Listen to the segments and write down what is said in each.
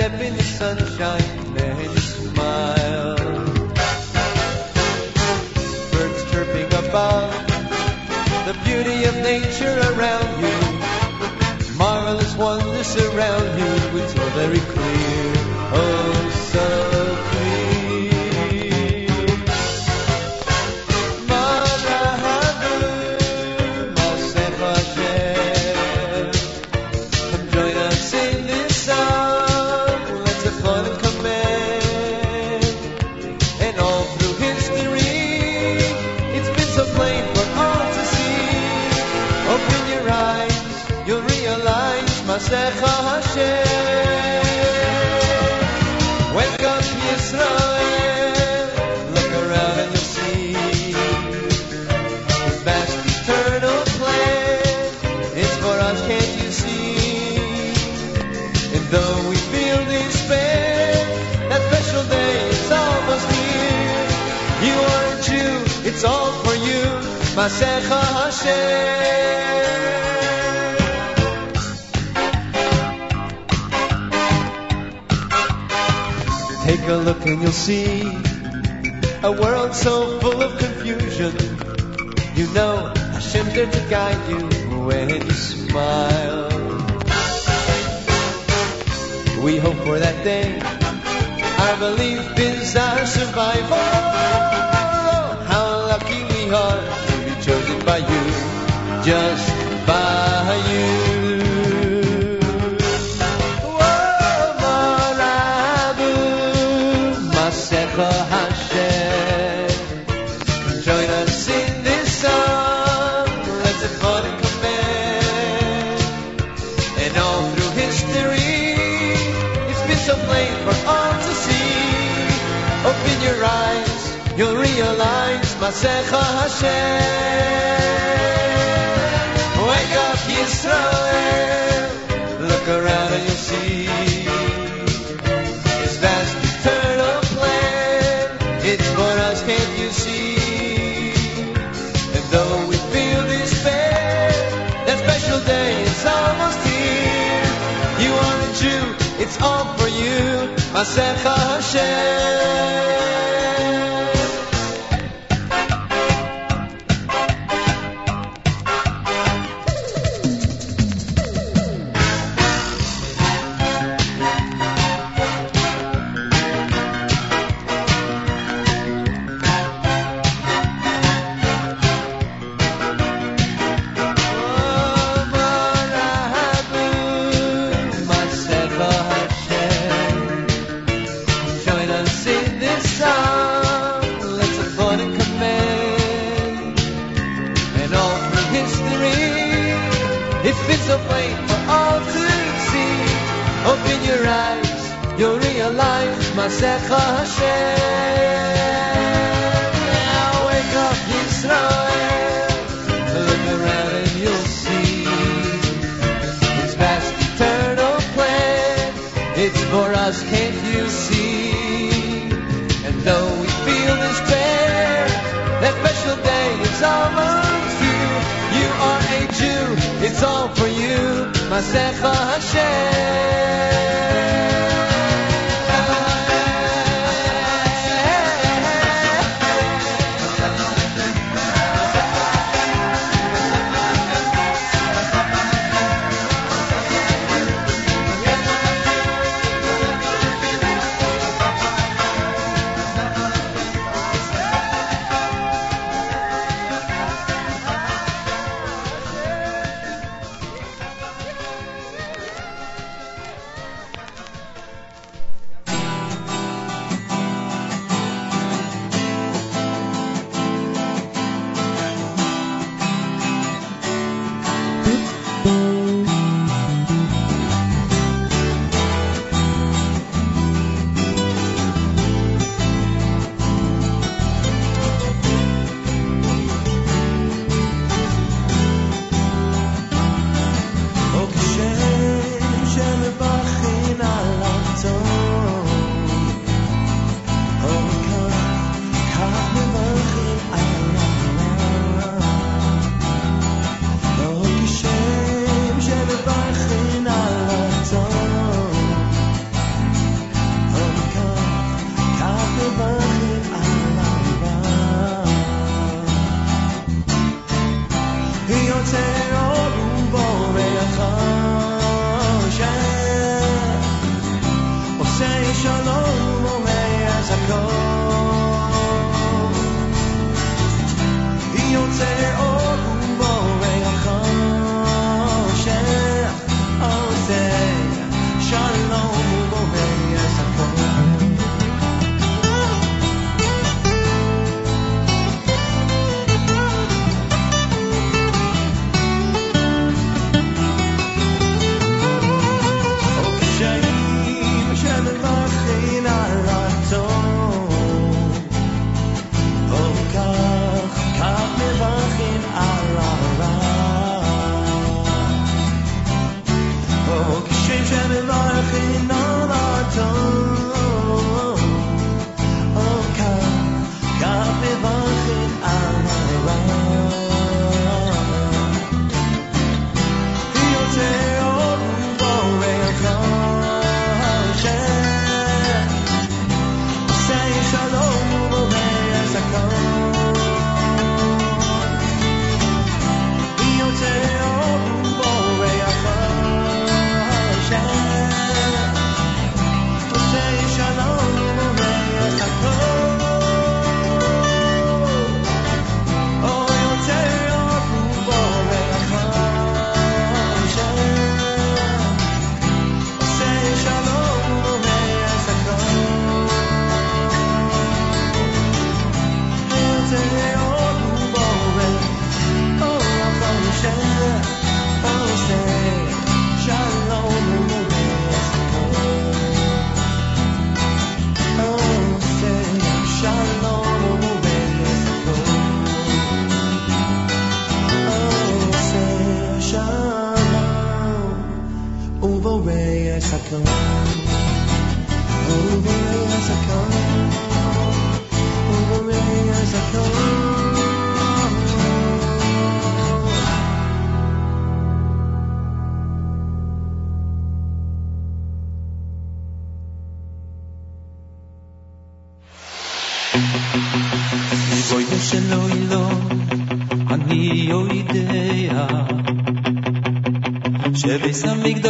Step in the sunshine, you smile. Birds chirping above, the beauty of nature around Masecha Hashem. Take a look and you'll see a world so full of confusion. You know Hashem's there to guide you when you smile. We hope for that day. Our belief is our survival. How lucky we are by you, just by you. Whoa, Marabu, Masecha Masecha Hashem. Wake up, Yisrael. Look around and you'll see. His vast eternal plan. It's for us, can't you see? And though we feel despair, that special day is almost here. You are a Jew, it's all for you, Masecha Hashem. There be some big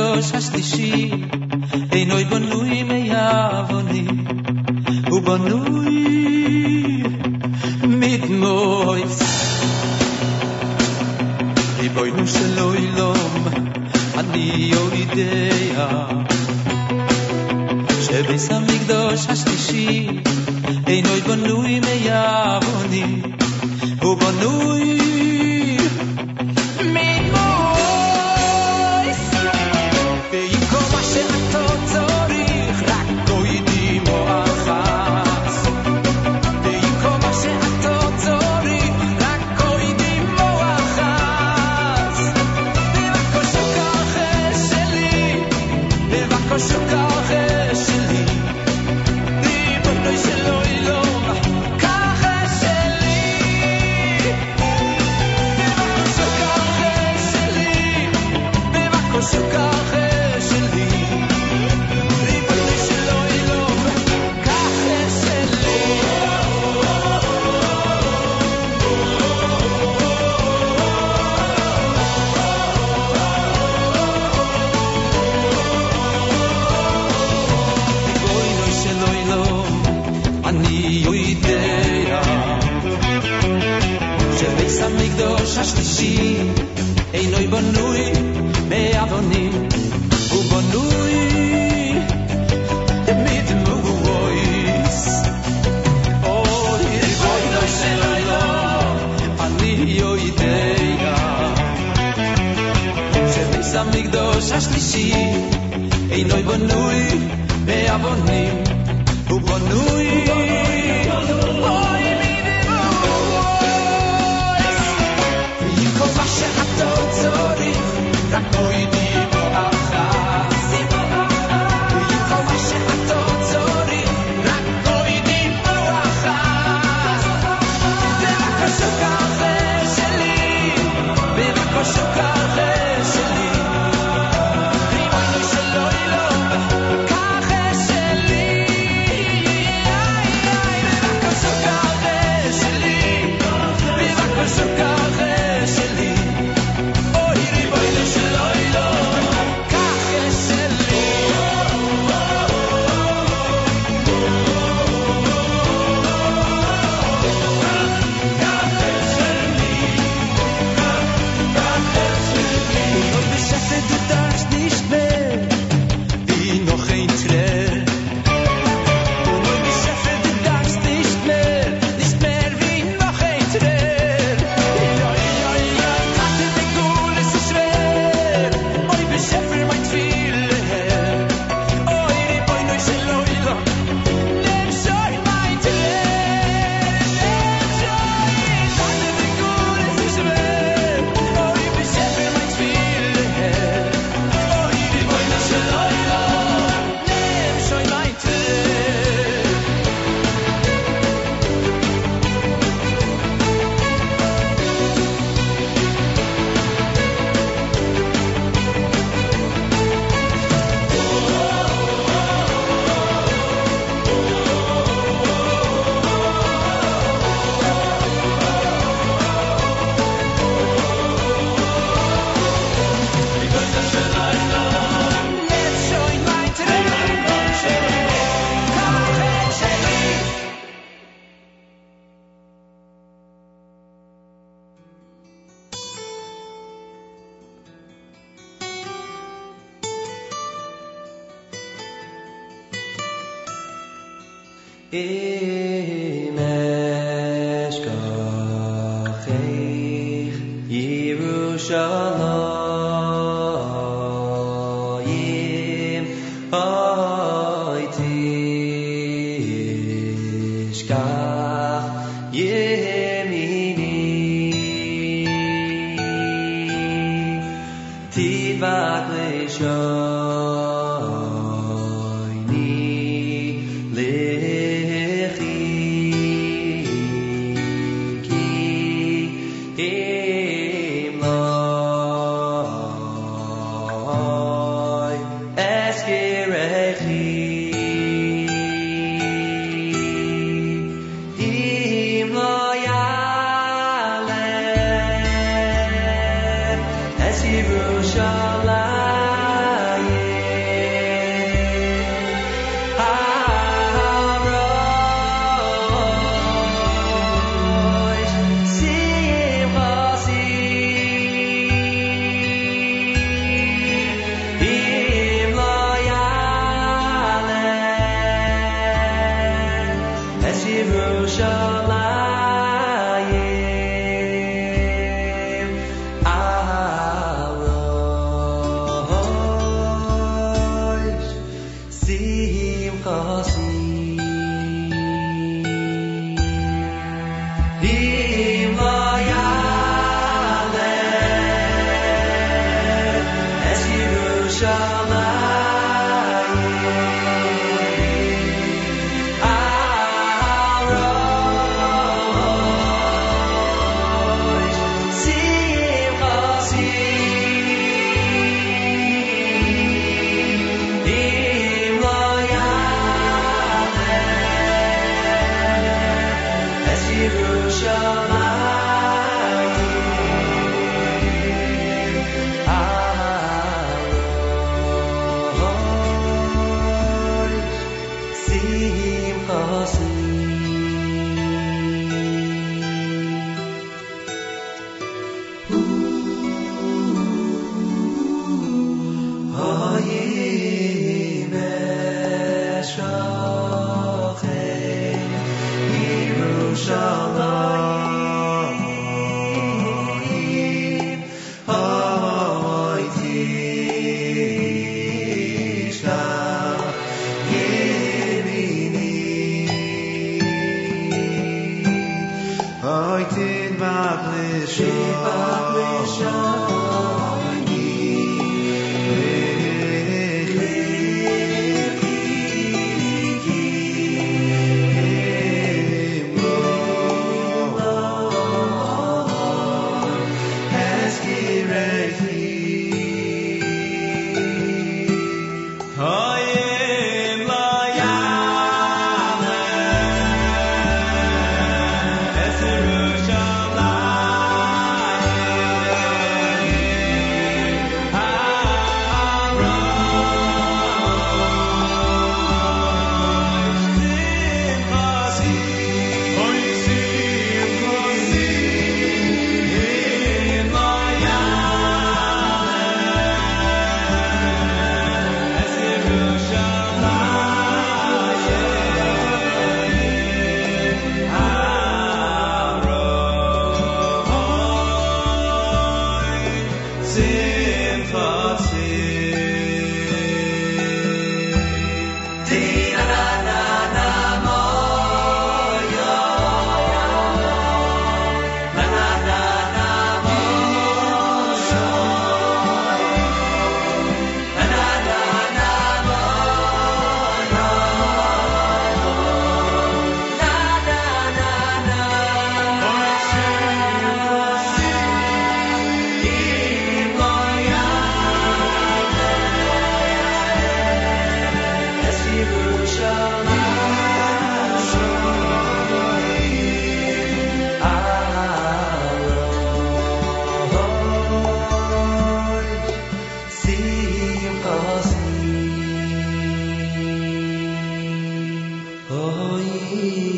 الرحيم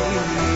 B'kavai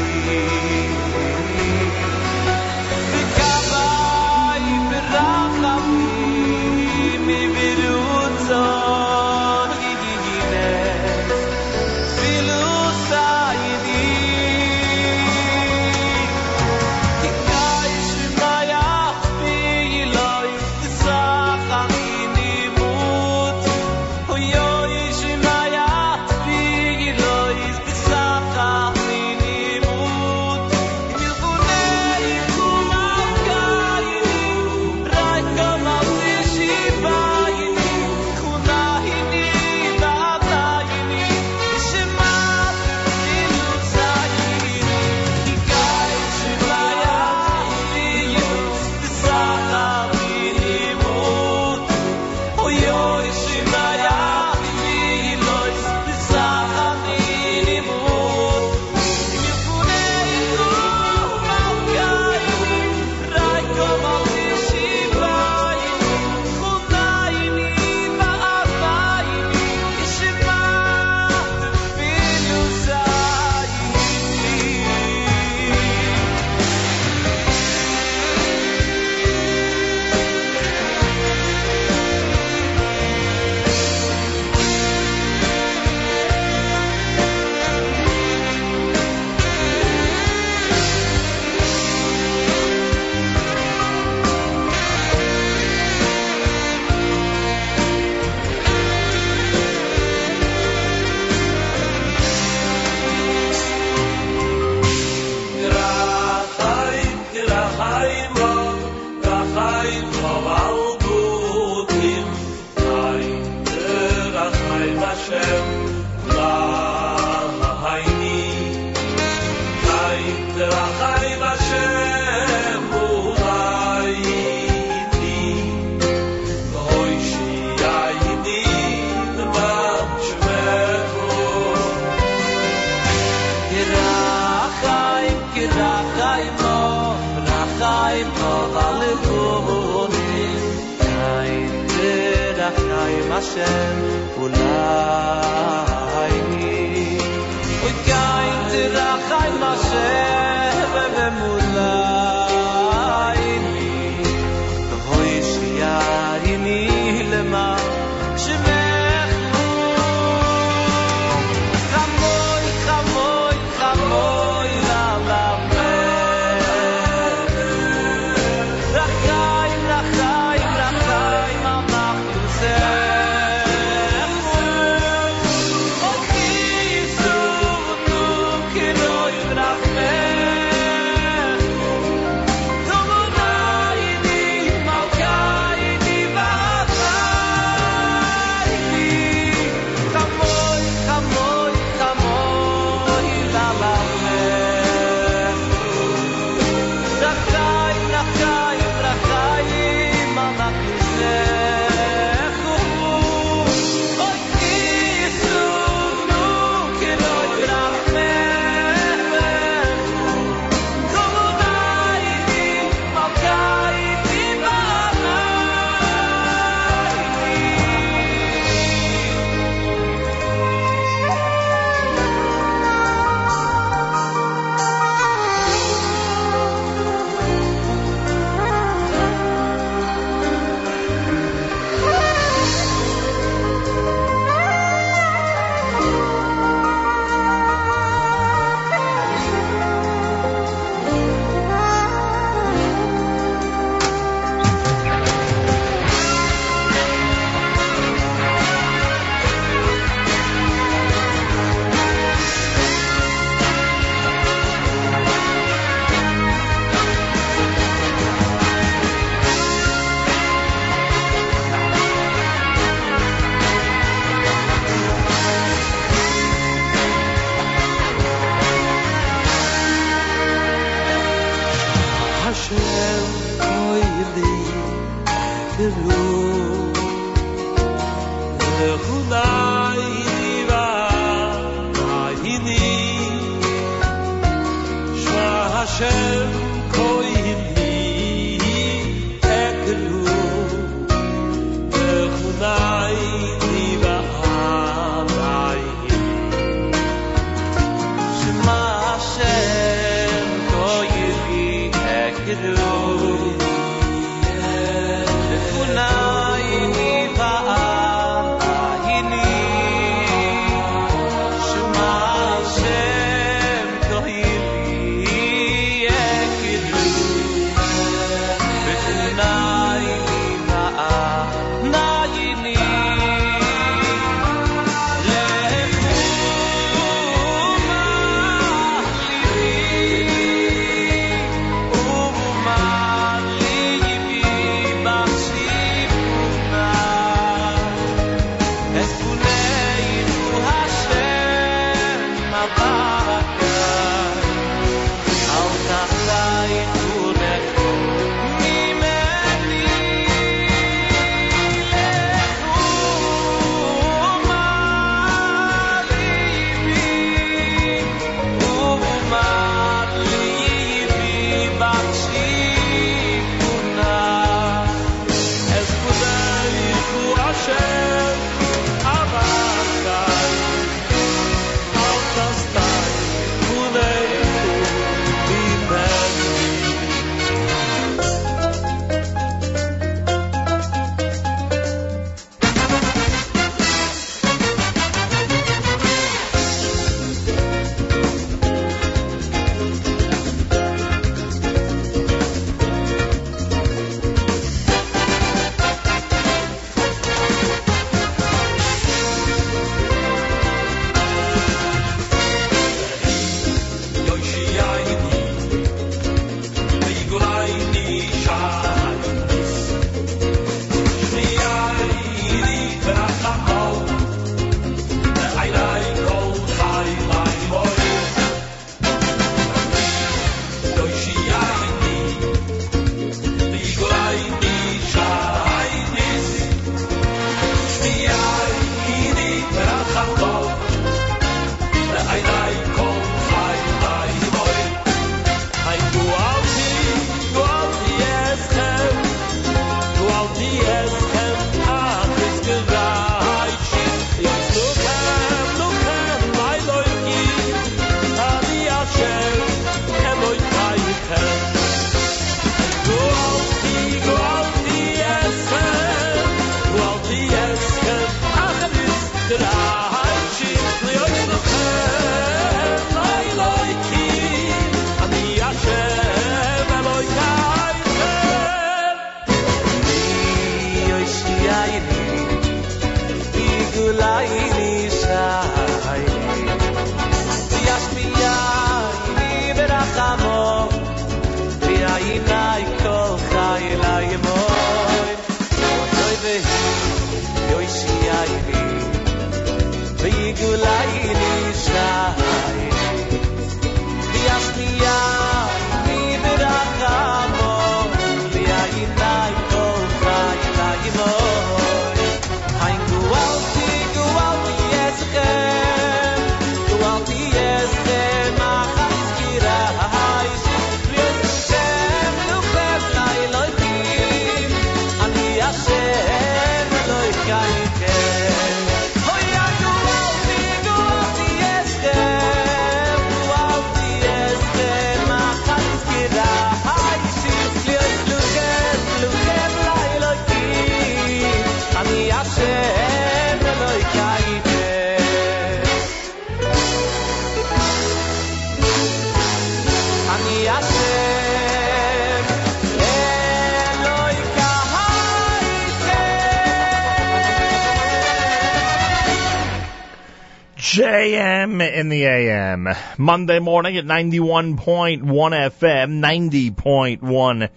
Monday morning at 91.1 FM, 90.1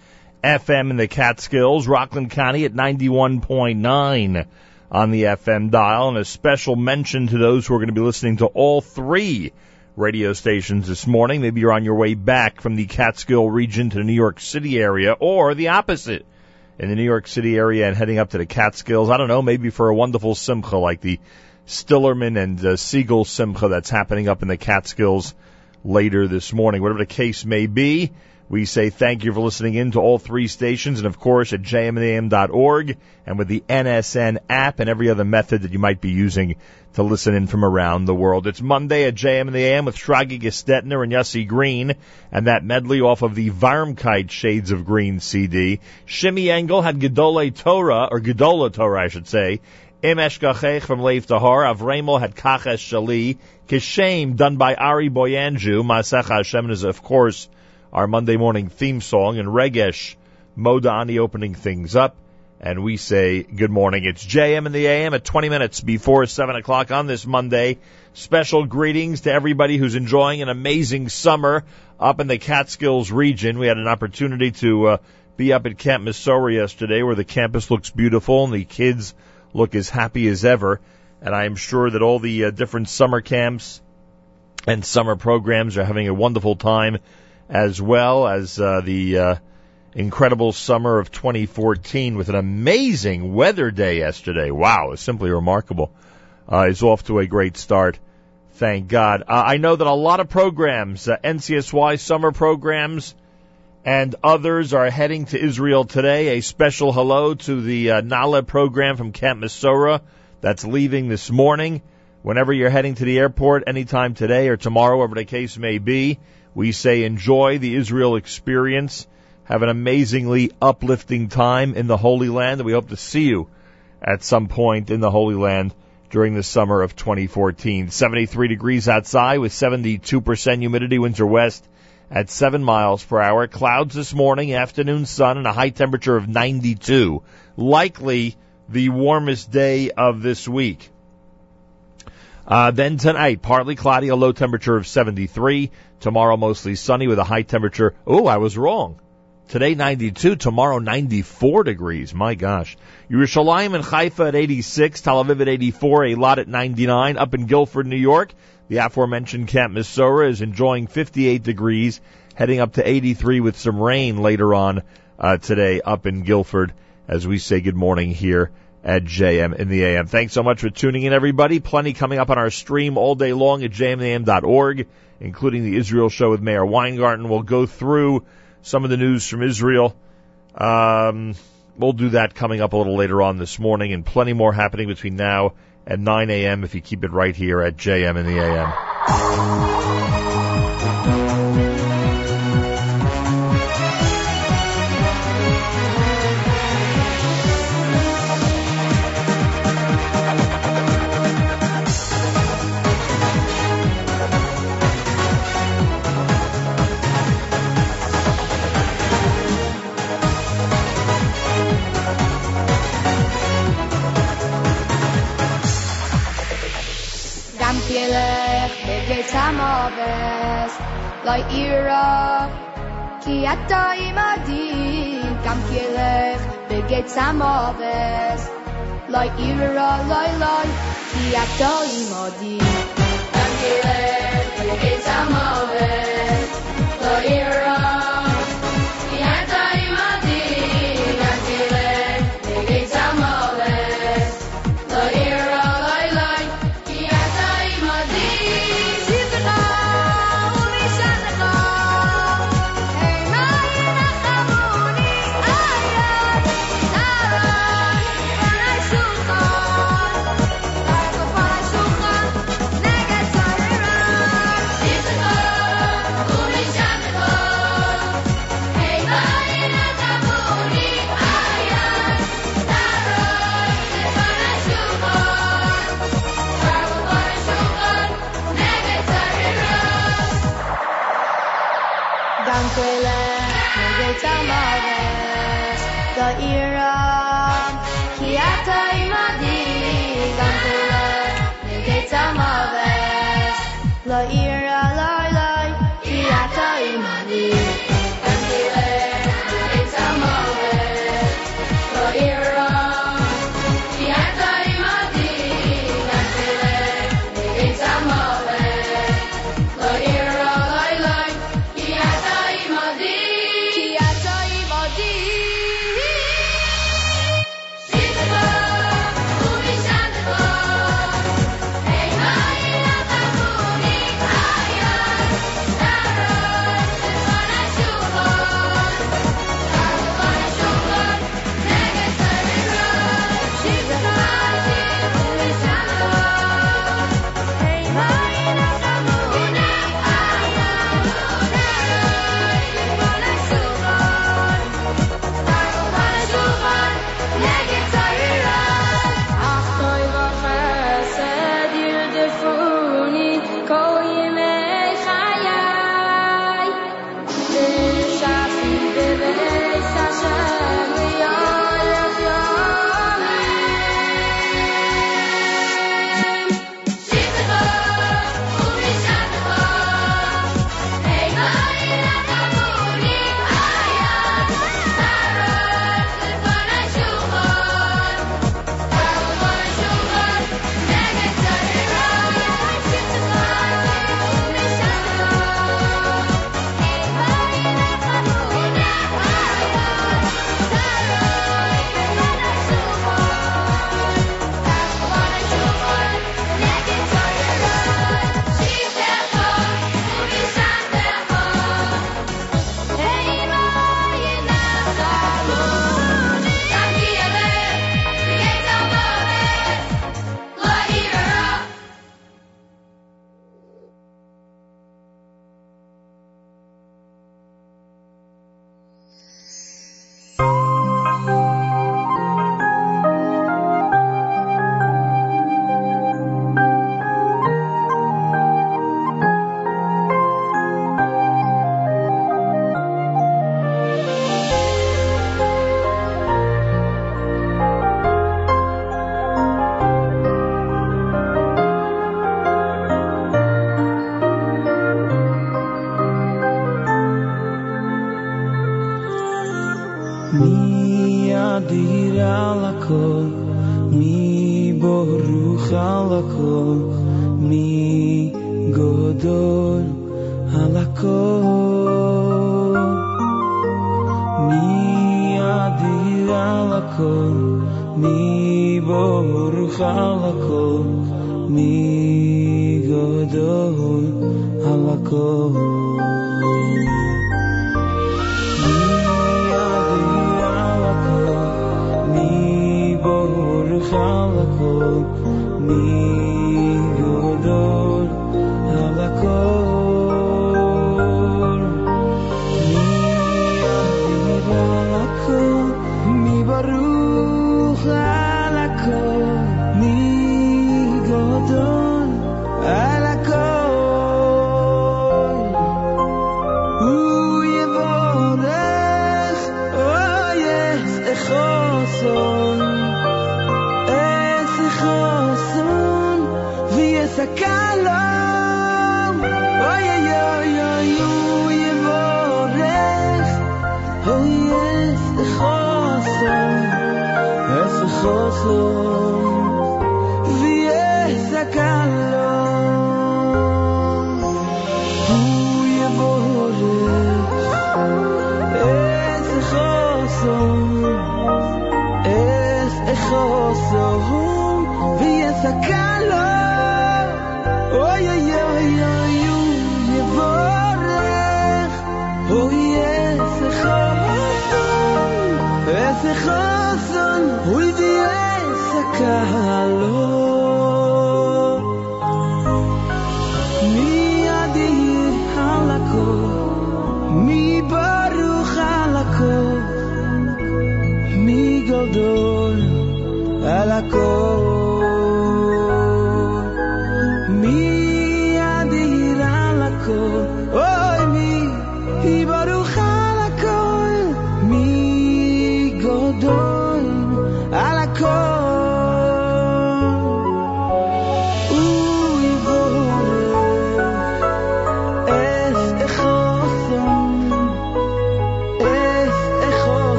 FM in the Catskills, Rockland County at 91.9 on the FM dial, and a special mention to those who are going to be listening to all three radio stations this morning. Maybe you're on your way back from the Catskill region to the New York City area, or the opposite in the New York City area and heading up to the Catskills. I don't know, maybe for a wonderful simcha like the Stillerman and uh, Siegel Simcha that's happening up in the Catskills later this morning. Whatever the case may be, we say thank you for listening in to all three stations and of course at jmam.org and with the NSN app and every other method that you might be using to listen in from around the world. It's Monday at JM in the AM with Shragi Gestetner and Yossi Green and that medley off of the Varmkite Shades of Green CD. Shimmy Engel had Gedole Torah, or Gedola Torah I should say, Im from Leif Tahor, Avremel had Kaches Shali, Kishem done by Ari Boiangiu, Masecha Hashem is of course our Monday morning theme song, and Regesh Modani opening things up. And we say good morning. It's JM in the AM at 20 minutes before 7 o'clock on this Monday. Special greetings to everybody who's enjoying an amazing summer up in the Catskills region. We had an opportunity to uh, be up at Camp Mesorah yesterday where the campus looks beautiful and the kids look as happy as ever. And I am sure that all the uh, different summer camps and summer programs are having a wonderful time as well as uh, the uh, incredible summer of 2014 with an amazing weather day yesterday. Wow, it's simply remarkable. Uh, is off to a great start. Thank God. Uh, I know that a lot of programs, uh, NCSY summer programs, and others are heading to Israel today. A special hello to the uh, Nala program from Camp Mesorah that's leaving this morning. Whenever you're heading to the airport, anytime today or tomorrow, whatever the case may be, we say enjoy the Israel experience. Have an amazingly uplifting time in the Holy Land, and we hope to see you at some point in the Holy Land during the summer of 2014. 73 degrees outside with 72% humidity, winds are west at 7 miles per hour. Clouds this morning, afternoon sun, and a high temperature of 92. Likely the warmest day of this week. Uh, then tonight, partly cloudy, a low temperature of 73. Tomorrow, mostly sunny with a high temperature. Oh, I was wrong. Today 92, tomorrow 94 degrees. My gosh. Yerushalayim and Haifa at 86, Tel Aviv at 84, Eilat at 99. Up in Guilford, New York, the aforementioned Camp Mesorah is enjoying 58 degrees, heading up to 83 with some rain later on uh, today up in Guilford as we say good morning here at JM in the AM. Thanks so much for tuning in, everybody. Plenty coming up on our stream all day long at jmintheam.org, including the Israel show with Meir Weingarten. We'll go through some of the news from Israel. Um, we'll do that coming up a little later on this morning, and plenty more happening between now and 9 a.m. if you keep it right here at JM in the AM. וירא כי אתה עמדי גם כי אלך בגץ המובס לא ירא לא אלוהי כי אתה עמדי גם כי אלך בגץ המובס לא ירא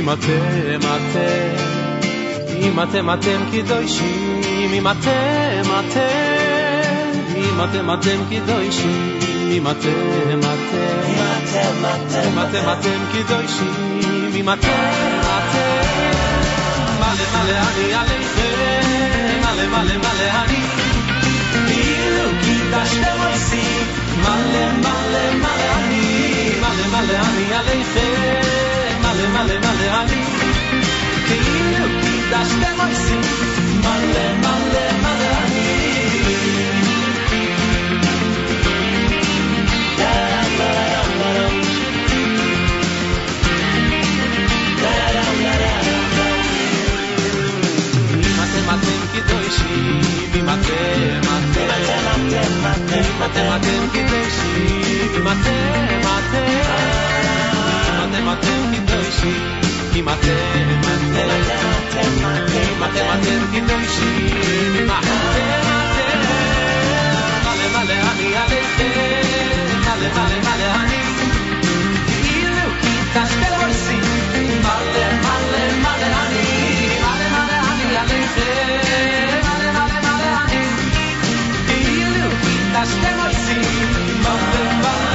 kidoshim im atem atem im atem atem kidoshim im atem atem im atem atem kidoshim im atem atem im atem atem kidoshim im atem atem male male ani aleichem male male male ani כאילו קידשתם אותי מלא מלא מלא אני מלא מלא אני עליכם מלא מלא מלא אני כאילו קידשתם אותי מלא מלא מלא אני אם אתם אתם קדושים, אם אתם אתם אם אתם אתם קדושים, אם אתם אתם Matematyki dojsi i matematyki Matematyki dojsi Male male ani alejte Male male male ani Ilu kitas peloisi Male male male ani Male male ani alejte Male male male ani Ilu kitas peloisi Male male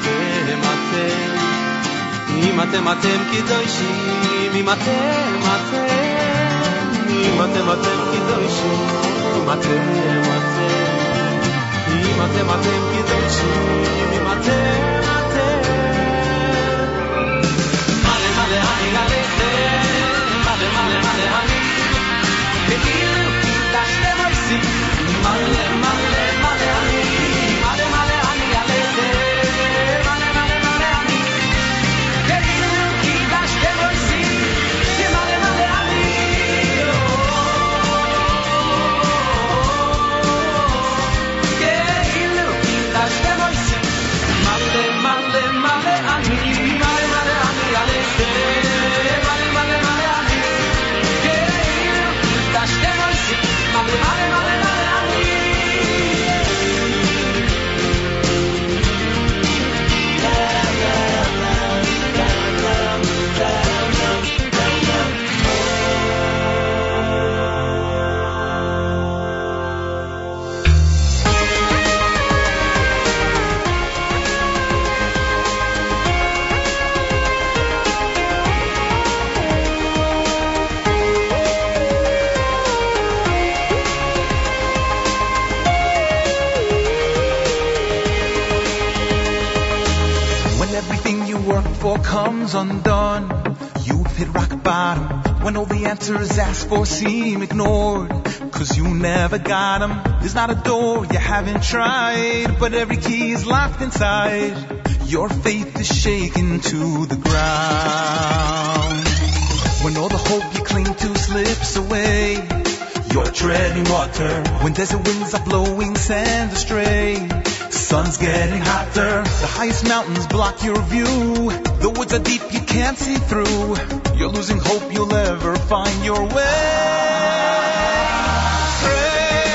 אתם אתם, אם אתם אתם קדושים, אם אתם אתם, אם אתם אתם קדושים, אם אתם אתם, אם אתם אתם קדושים, אם אתם אתם. מלא מלא אני עליכם, מלא מלא מלא אני, כאילו קידשתם עושים, מלא מלא מלא answers asked for seem ignored, cause you never got them. There's not a door you haven't tried, but every key is locked inside. Your faith is shaken to the ground. When all the hope you cling to slips away, you're treading water. When desert winds are blowing sand astray, sun's getting hotter. The highest mountains block your view. The woods are deep, you can't see through. Losing hope you'll ever find your way. Pray,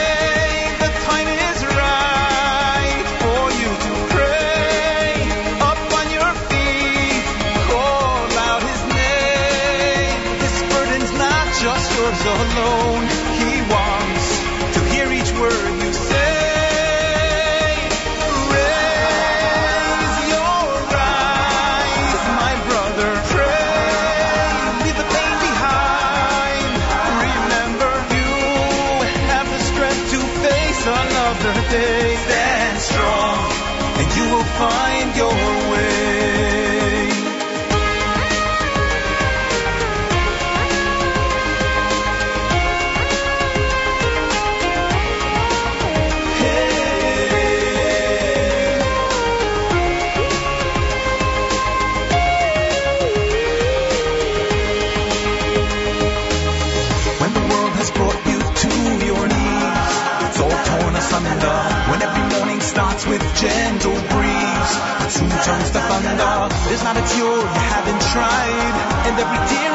You haven't tried, and every tear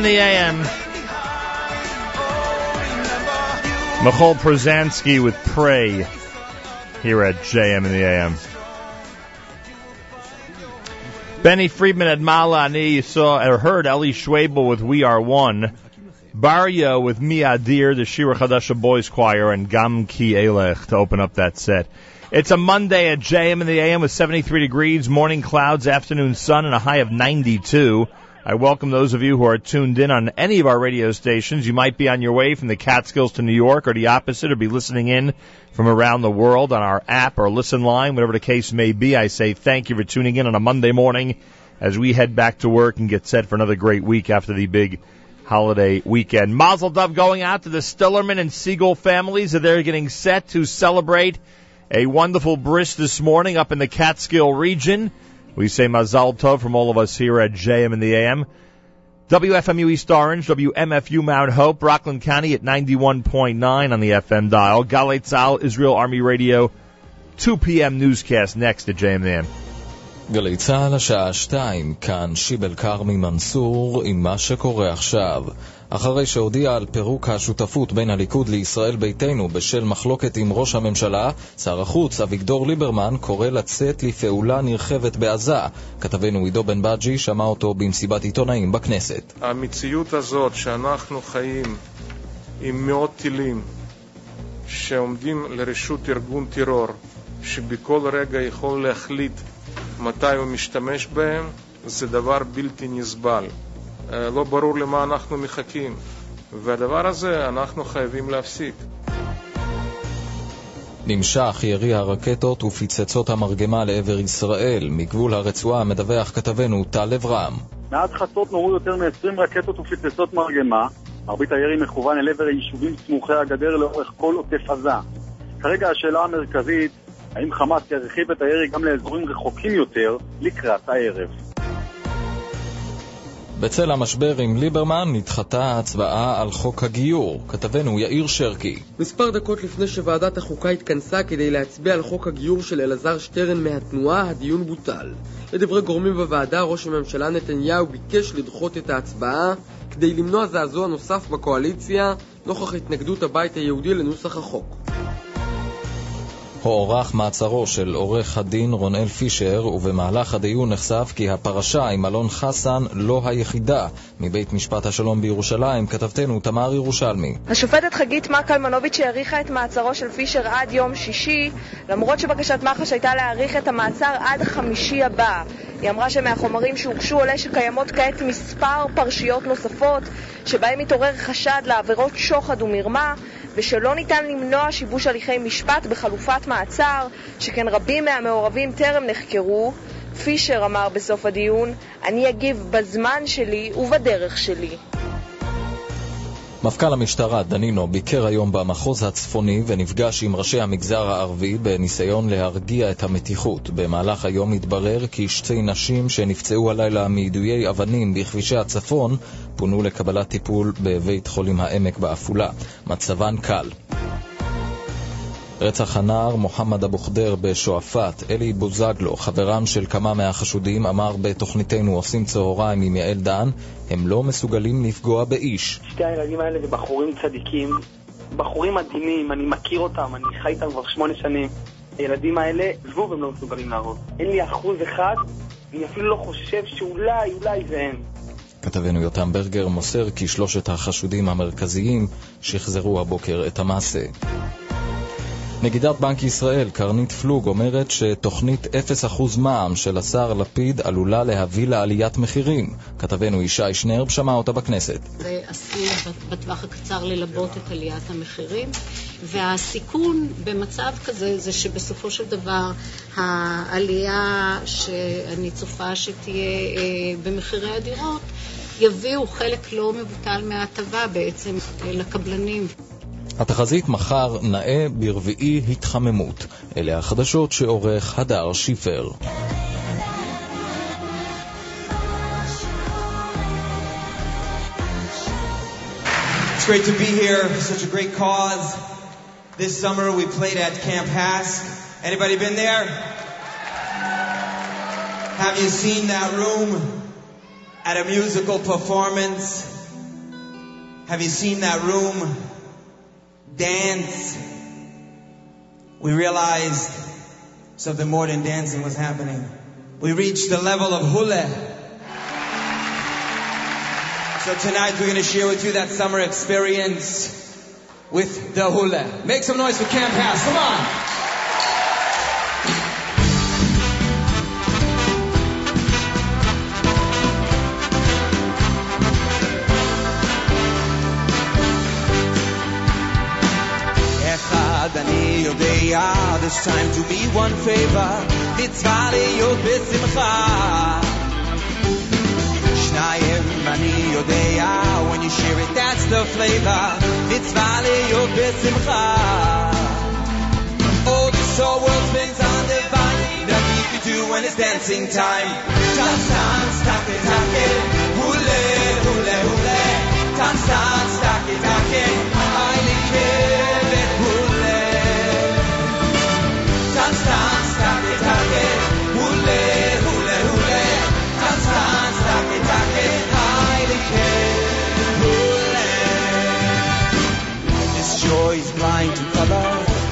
in the AM. Michoel Pruzansky with Pray here at JM in the AM. Benny Friedman at Malani. You saw or heard Eli Schwebel with We Are One. Barrio with Mi Adir, the Shira Chadasha Boys Choir, and Gam Ki Elech to open up that set. It's a Monday at JM in the AM with 73 degrees, morning clouds, afternoon sun, and a high of 92. I welcome those of you who are tuned in on any of our radio stations. You might be on your way from the Catskills to New York or the opposite, or be listening in from around the world on our app or listen line, whatever the case may be. I say thank you for tuning in on a Monday morning as we head back to work and get set for another great week after the big holiday weekend. Mazel Tov going out to the Stillerman and Siegel families as they're getting set to celebrate a wonderful bris this morning up in the Catskill region. We say Mazal Tov from all of us here at JM and the AM. WFMU East Orange, WMFU Mount Hope, Rockland County at 91.9 on the FM dial. Galei Tzahal, Israel Army Radio, 2 p.m. newscast next at JM and the AM. גלי צה"ל השעה 2, כאן שיבל כרמי מנסור עם מה שקורה עכשיו. אחרי שהודיע על פירוק השותפות בין הליכוד לישראל ביתנו בשל מחלוקת עם ראש הממשלה, שר החוץ אביגדור ליברמן קורא לצאת לפעולה נרחבת בעזה. כתבנו עידו בן בג'י שמע אותו במסיבת עיתונאים בכנסת. המציאות הזאת שאנחנו חיים עם מאות טילים שעומדים לרשות ארגון טרור שבכל רגע יכול להחליט מתי הוא משתמש בהם, זה דבר בלתי נסבל. אה, לא ברור למה אנחנו מחכים, והדבר הזה אנחנו חייבים להפסיק. נמשך ירי הרקטות ופצצות המרגמה לעבר ישראל. מגבול הרצועה מדווח כתבנו טל אברהם. מאז חצות נורו יותר מ-20 רקטות ופצצות מרגמה. מרבית הירי מכוון אל עבר היישובים סמוכי הגדר לאורך כל עוטף עזה. כרגע השאלה המרכזית, האם חמאס ירחיב את הירי גם לאזורים רחוקים יותר לקראת הערב. בצל המשבר עם ליברמן נדחתה ההצבעה על חוק הגיור. כתבנו יאיר שרקי. מספר דקות לפני שוועדת החוקה התכנסה כדי להצביע על חוק הגיור של אלעזר שטרן מהתנועה, הדיון בוטל. לדברי גורמים בוועדה, ראש הממשלה נתניהו ביקש לדחות את ההצבעה כדי למנוע זעזוע נוסף בקואליציה נוכח התנגדות הבית היהודי לנוסח החוק. הוארך מעצרו של עורך הדין רונאל פישר, ובמהלך הדיון נחשף כי הפרשה עם אלון חסן לא היחידה. מבית משפט השלום בירושלים, כתבתנו תמר ירושלמי. השופטת חגית מקלמנוביץ' האריכה את מעצרו של פישר עד יום שישי, למרות שבקשת מח"ש הייתה להאריך את המעצר עד חמישי הבא. היא אמרה שמהחומרים שהוגשו עולה שקיימות כעת מספר פרשיות נוספות, שבהם מתעורר חשד לעבירות שוחד ומרמה, ושלא ניתן למנוע שיבוש הליכי משפט בחלופת מעצר, שכן רבים מהמעורבים טרם נחקרו. פישר אמר בסוף הדיון, אני אגיב בזמן שלי ובדרך שלי. מפכ"ל המשטרה דנינו ביקר היום במחוז הצפוני ונפגש עם ראשי המגזר הערבי בניסיון להרגיע את המתיחות. במהלך היום התברר כי שתי נשים שנפצעו הלילה מיידויי אבנים בכבישי הצפון פונו לקבלת טיפול בבית חולים העמק בעפולה. מצבן קל. רצח הנער מוחמד אבו ח'דיר בשועפאט, אלי בוזגלו, חברם של כמה מהחשודים, אמר בתוכניתנו עושים צהריים עם יעל דן, הם לא מסוגלים לפגוע באיש. שתי הילדים האלה זה בחורים צדיקים, בחורים מדהימים, אני מכיר אותם, אני חי איתם כבר שמונה שנים. הילדים האלה, עזבו והם לא מסוגלים להרוג. אין לי אחוז אחד, אני אפילו לא חושב שאולי, אולי זה הם. כתבנו יותם ברגר מוסר כי שלושת החשודים המרכזיים שחזרו הבוקר את המעשה. נגידת בנק ישראל, קרנית פלוג, אומרת שתוכנית 0% מע"מ של השר לפיד עלולה להביא לעליית מחירים. כתבנו ישי שנרב שמע אותה בכנסת. זה עשוי בטווח הקצר ללבות את עליית המחירים, והסיכון במצב כזה זה שבסופו של דבר העלייה שאני צופה שתהיה אה, במחירי הדירות יביאו חלק לא מבוטל מההטבה בעצם אה, לקבלנים. התחזית מחר נאה ברביעי התחממות. אלה החדשות שעורך הדר שיפר. It's great to be here. Such a great cause. This summer we played at Camp Hask. Anybody been there? Have you seen that room at a musical performance? Have you seen that room dance? We realized something more than dancing was happening. We reached the level of hula. So tonight we're going to share with you that summer experience with the hula. Make some noise for Camp HASC. Come on. אני יודע, there's time to be one favor, מצווה להיות בשמחה. שניים אני יודע, when you share it that's the flavor, מצווה להיות בשמחה. Oh, this whole world spins on the vine, nothing you can do when it's dancing time. Dance, dance, tack it, tack it, hule, hule, hule. Dance, dance, tack it,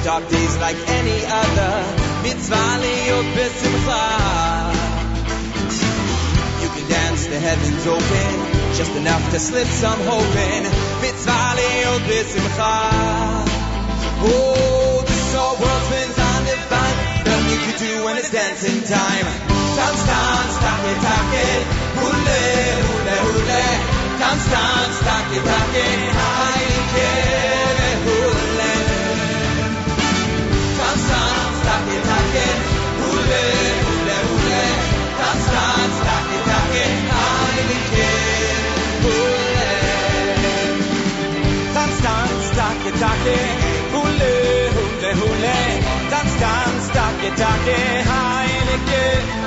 dark days like any other. Mitzvah liyot besimcha. You can dance, the heavens open, just enough to slip some hope in. Mitzvah liyot besimcha. Oh, this whole world spins on the vine. Nothing you can do when it's dancing time. Dance, dance, tack it, tack it, hule, hule, hule. Dance, dance, tack it, it, haike, hule. takke, hulle, hulle, hulle, dans, dans, takke, takke, heilige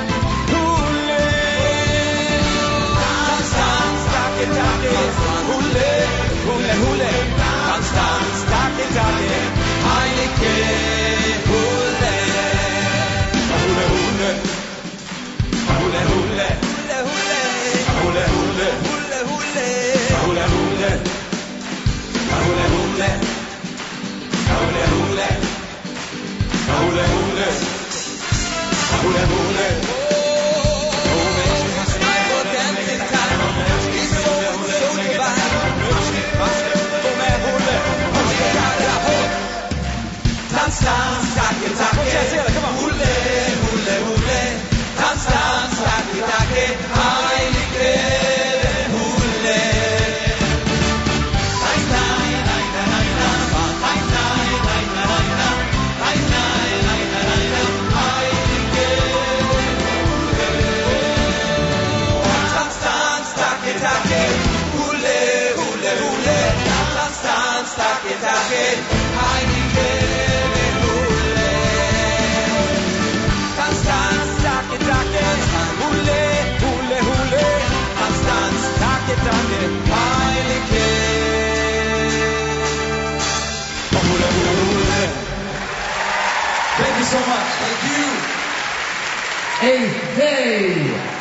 Thank you so much. Thank you. Hey, hey.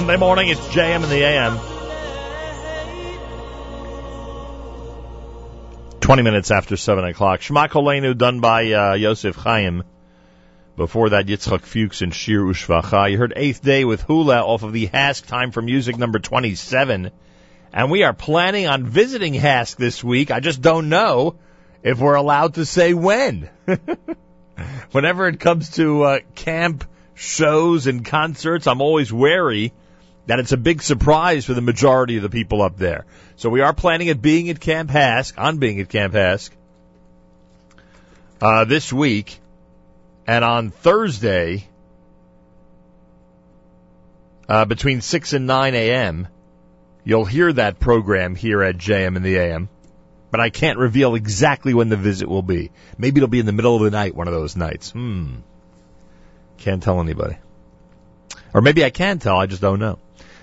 Monday morning, it's JM in the AM. 20 minutes after 7 o'clock. Shema Kolenu done by uh, Yosef Chaim. Before that, Yitzchak Fuchs and Shir Ushvacha. You heard Eighth Day with Hula off of the HASC Time for Music number 27. And we are planning on visiting HASC this week. I just don't know if we're allowed to say when. Whenever it comes to uh, camp shows and concerts, I'm always wary that it's a big surprise for the majority of the people up there. So we are planning at being at Camp HASC, on being at Camp HASC, uh, this week. And on Thursday, uh, between 6 and 9 a.m., you'll hear that program here at JM in the AM. But I can't reveal exactly when the visit will be. Maybe it'll be in the middle of the night, one of those nights. Hmm. Can't tell anybody. Or maybe I can tell, I just don't know.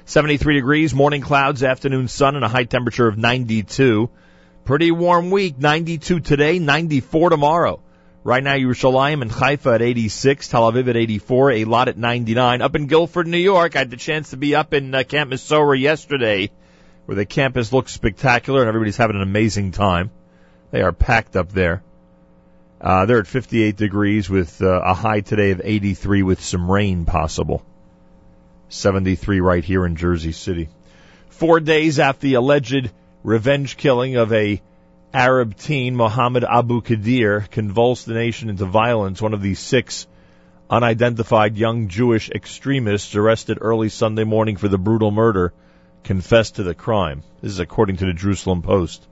73 degrees, morning clouds, afternoon sun, and a high temperature of 92. Pretty warm week, 92 today, 94 tomorrow. Right now, Yerushalayim and Haifa at 86, Tel Aviv at 84, Eilat at 99. Up in Guilford, New York, I had the chance to be up in uh, Camp Mesorah yesterday, where the campus looks spectacular and everybody's having an amazing time. They are packed up there. Uh, they're at 58 degrees with uh, a high today of 83 with some rain possible. 73 right here in Jersey City. Four days after the alleged revenge killing of a Arab teen, Mohammed Abu Khdeir, convulsed the nation into violence, one of the six unidentified young Jewish extremists arrested early Sunday morning for the brutal murder confessed to the crime. This is according to the Jerusalem Post.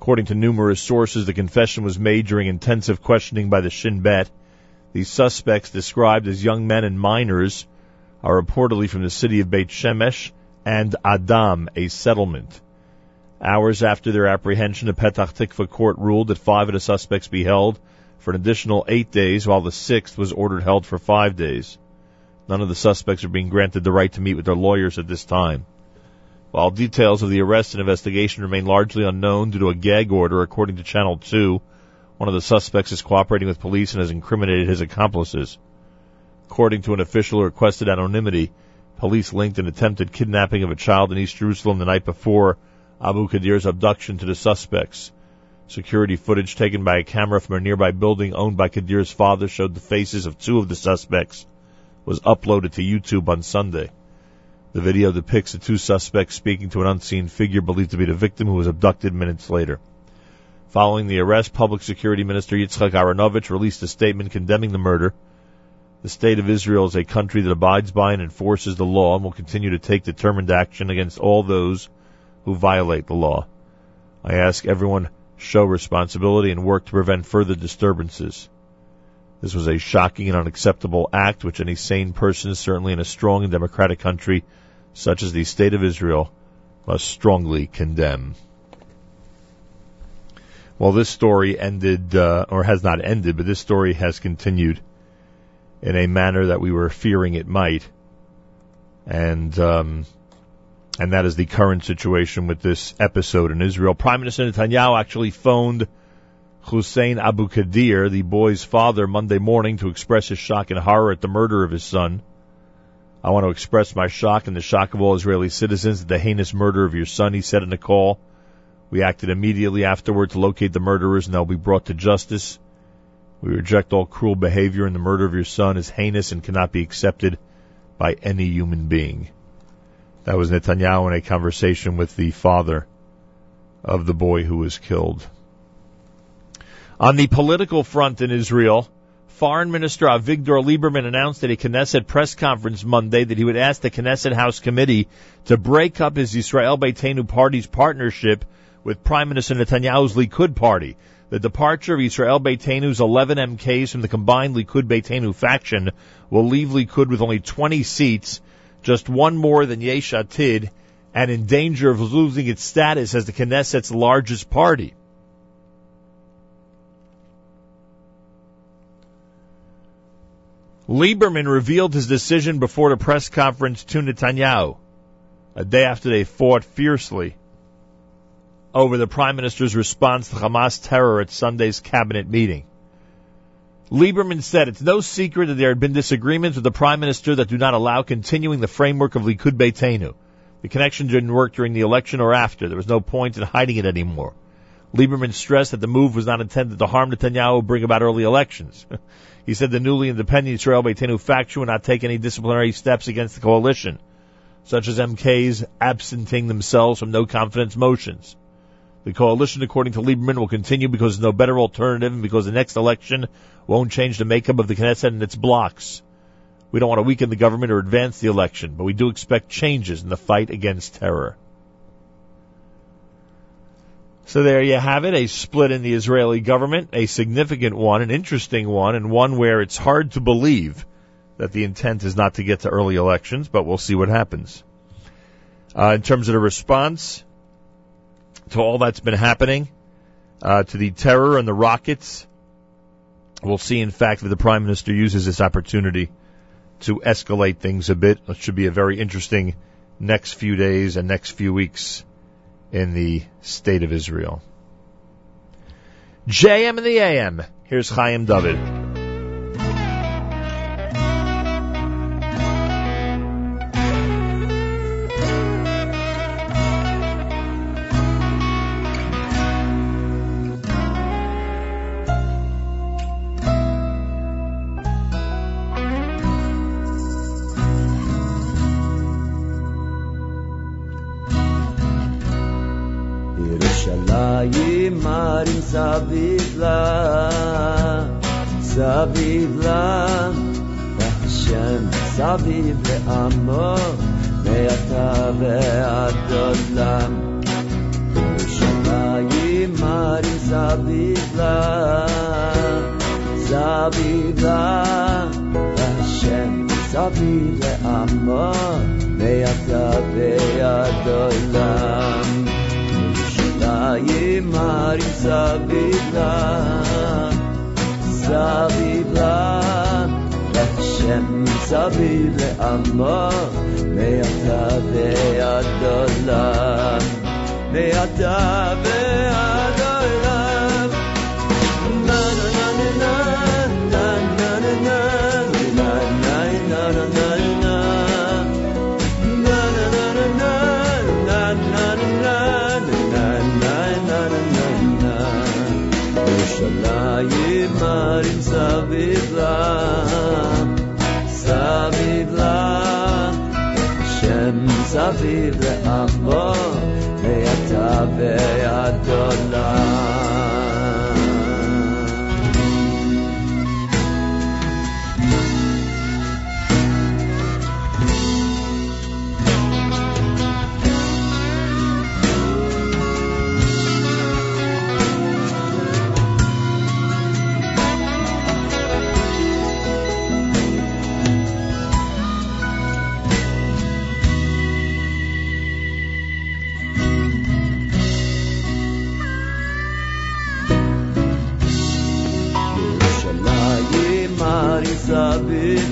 According to numerous sources, the confession was made during intensive questioning by the Shin Bet. The suspects, described as young men and minors, are reportedly from the city of Beit Shemesh and Adam, a settlement. Hours after their apprehension, a Petach Tikva court ruled that five of the suspects be held for an additional eight days, while the sixth was ordered held for five days. None of the suspects are being granted the right to meet with their lawyers at this time. While details of the arrest and investigation remain largely unknown due to a gag order, according to Channel 2, one of the suspects is cooperating with police and has incriminated his accomplices. According to an official who requested anonymity, police linked an attempted kidnapping of a child in East Jerusalem the night before Abu Khdeir's abduction to the suspects. Security footage taken by a camera from a nearby building owned by Khdeir's father showed the faces of two of the suspects was uploaded to YouTube on Sunday. The video depicts the two suspects speaking to an unseen figure believed to be the victim who was abducted minutes later. Following the arrest, Public Security Minister Yitzhak Aharonovich released a statement condemning the murder. The State of Israel is a country that abides by and enforces the law and will continue to take determined action against all those who violate the law. I ask everyone show responsibility and work to prevent further disturbances. This was a shocking and unacceptable act which any sane person, certainly in a strong and democratic country such as the State of Israel, must strongly condemn. Well, this story ended, uh, or has not ended, but this story has continued in a manner that we were fearing it might. And, um, and that is the current situation with this episode in Israel. Prime Minister Netanyahu actually phoned Hussein Abu Khdeir, the boy's father, Monday morning to express his shock and horror at the murder of his son. I want to express my shock and the shock of all Israeli citizens at the heinous murder of your son, he said in a call. We acted immediately afterward to locate the murderers and they'll be brought to justice. We reject all cruel behavior and the murder of your son is heinous and cannot be accepted by any human being. That was Netanyahu in a conversation with the father of the boy who was killed. On the political front in Israel, Foreign Minister Avigdor Lieberman announced at a Knesset press conference Monday that he would ask the Knesset House Committee to break up his Israel Beitenu party's partnership with Prime Minister Netanyahu's Likud party. The departure of Israel Beitenu's 11 MKs from the combined Likud Beitenu faction will leave Likud with only 20 seats, just one more than Yesh Atid, and in danger of losing its status as the Knesset's largest party. Lieberman revealed his decision before the press conference to Netanyahu, a day after they fought fiercely over the Prime Minister's response to Hamas terror at Sunday's cabinet meeting. Lieberman said it's no secret that there had been disagreements with the prime minister that do not allow continuing the framework of Likud Beitenu. The connection didn't work during the election or after. There was no point in hiding it anymore. Lieberman stressed that the move was not intended to harm Netanyahu or bring about early elections. he said the newly independent Israel Beitenu faction would not take any disciplinary steps against the coalition, such as MKs absenting themselves from no confidence motions. The coalition, according to Lieberman, will continue because there's no better alternative and because the next election won't change the makeup of the Knesset and its blocks. We don't want to weaken the government or advance the election, but we do expect changes in the fight against terror. So there you have it, a split in the Israeli government, a significant one, an interesting one, and one where it's hard to believe that the intent is not to get to early elections, but we'll see what happens. Uh, in terms of the response to all that's been happening, uh, to the terror and the rockets, we'll see, in fact, that the Prime Minister uses this opportunity to escalate things a bit. It should be a very interesting next few days and next few weeks in the state of Israel. JM and the AM. Here's Chaim David. sabibla, sabibla, Hashem sabib le'amo, me'ata ve'ad olam. Shamayim marim sabibla, sabibla, Hashem sabib le'amo, me'ata ve'ad olam je Mari zabila zabila Hashem zabib le'amo me'ata ve'adolam me'ata ve'adolam Zaviv la Shem Zaviv le'amo Le'ata ve'adolah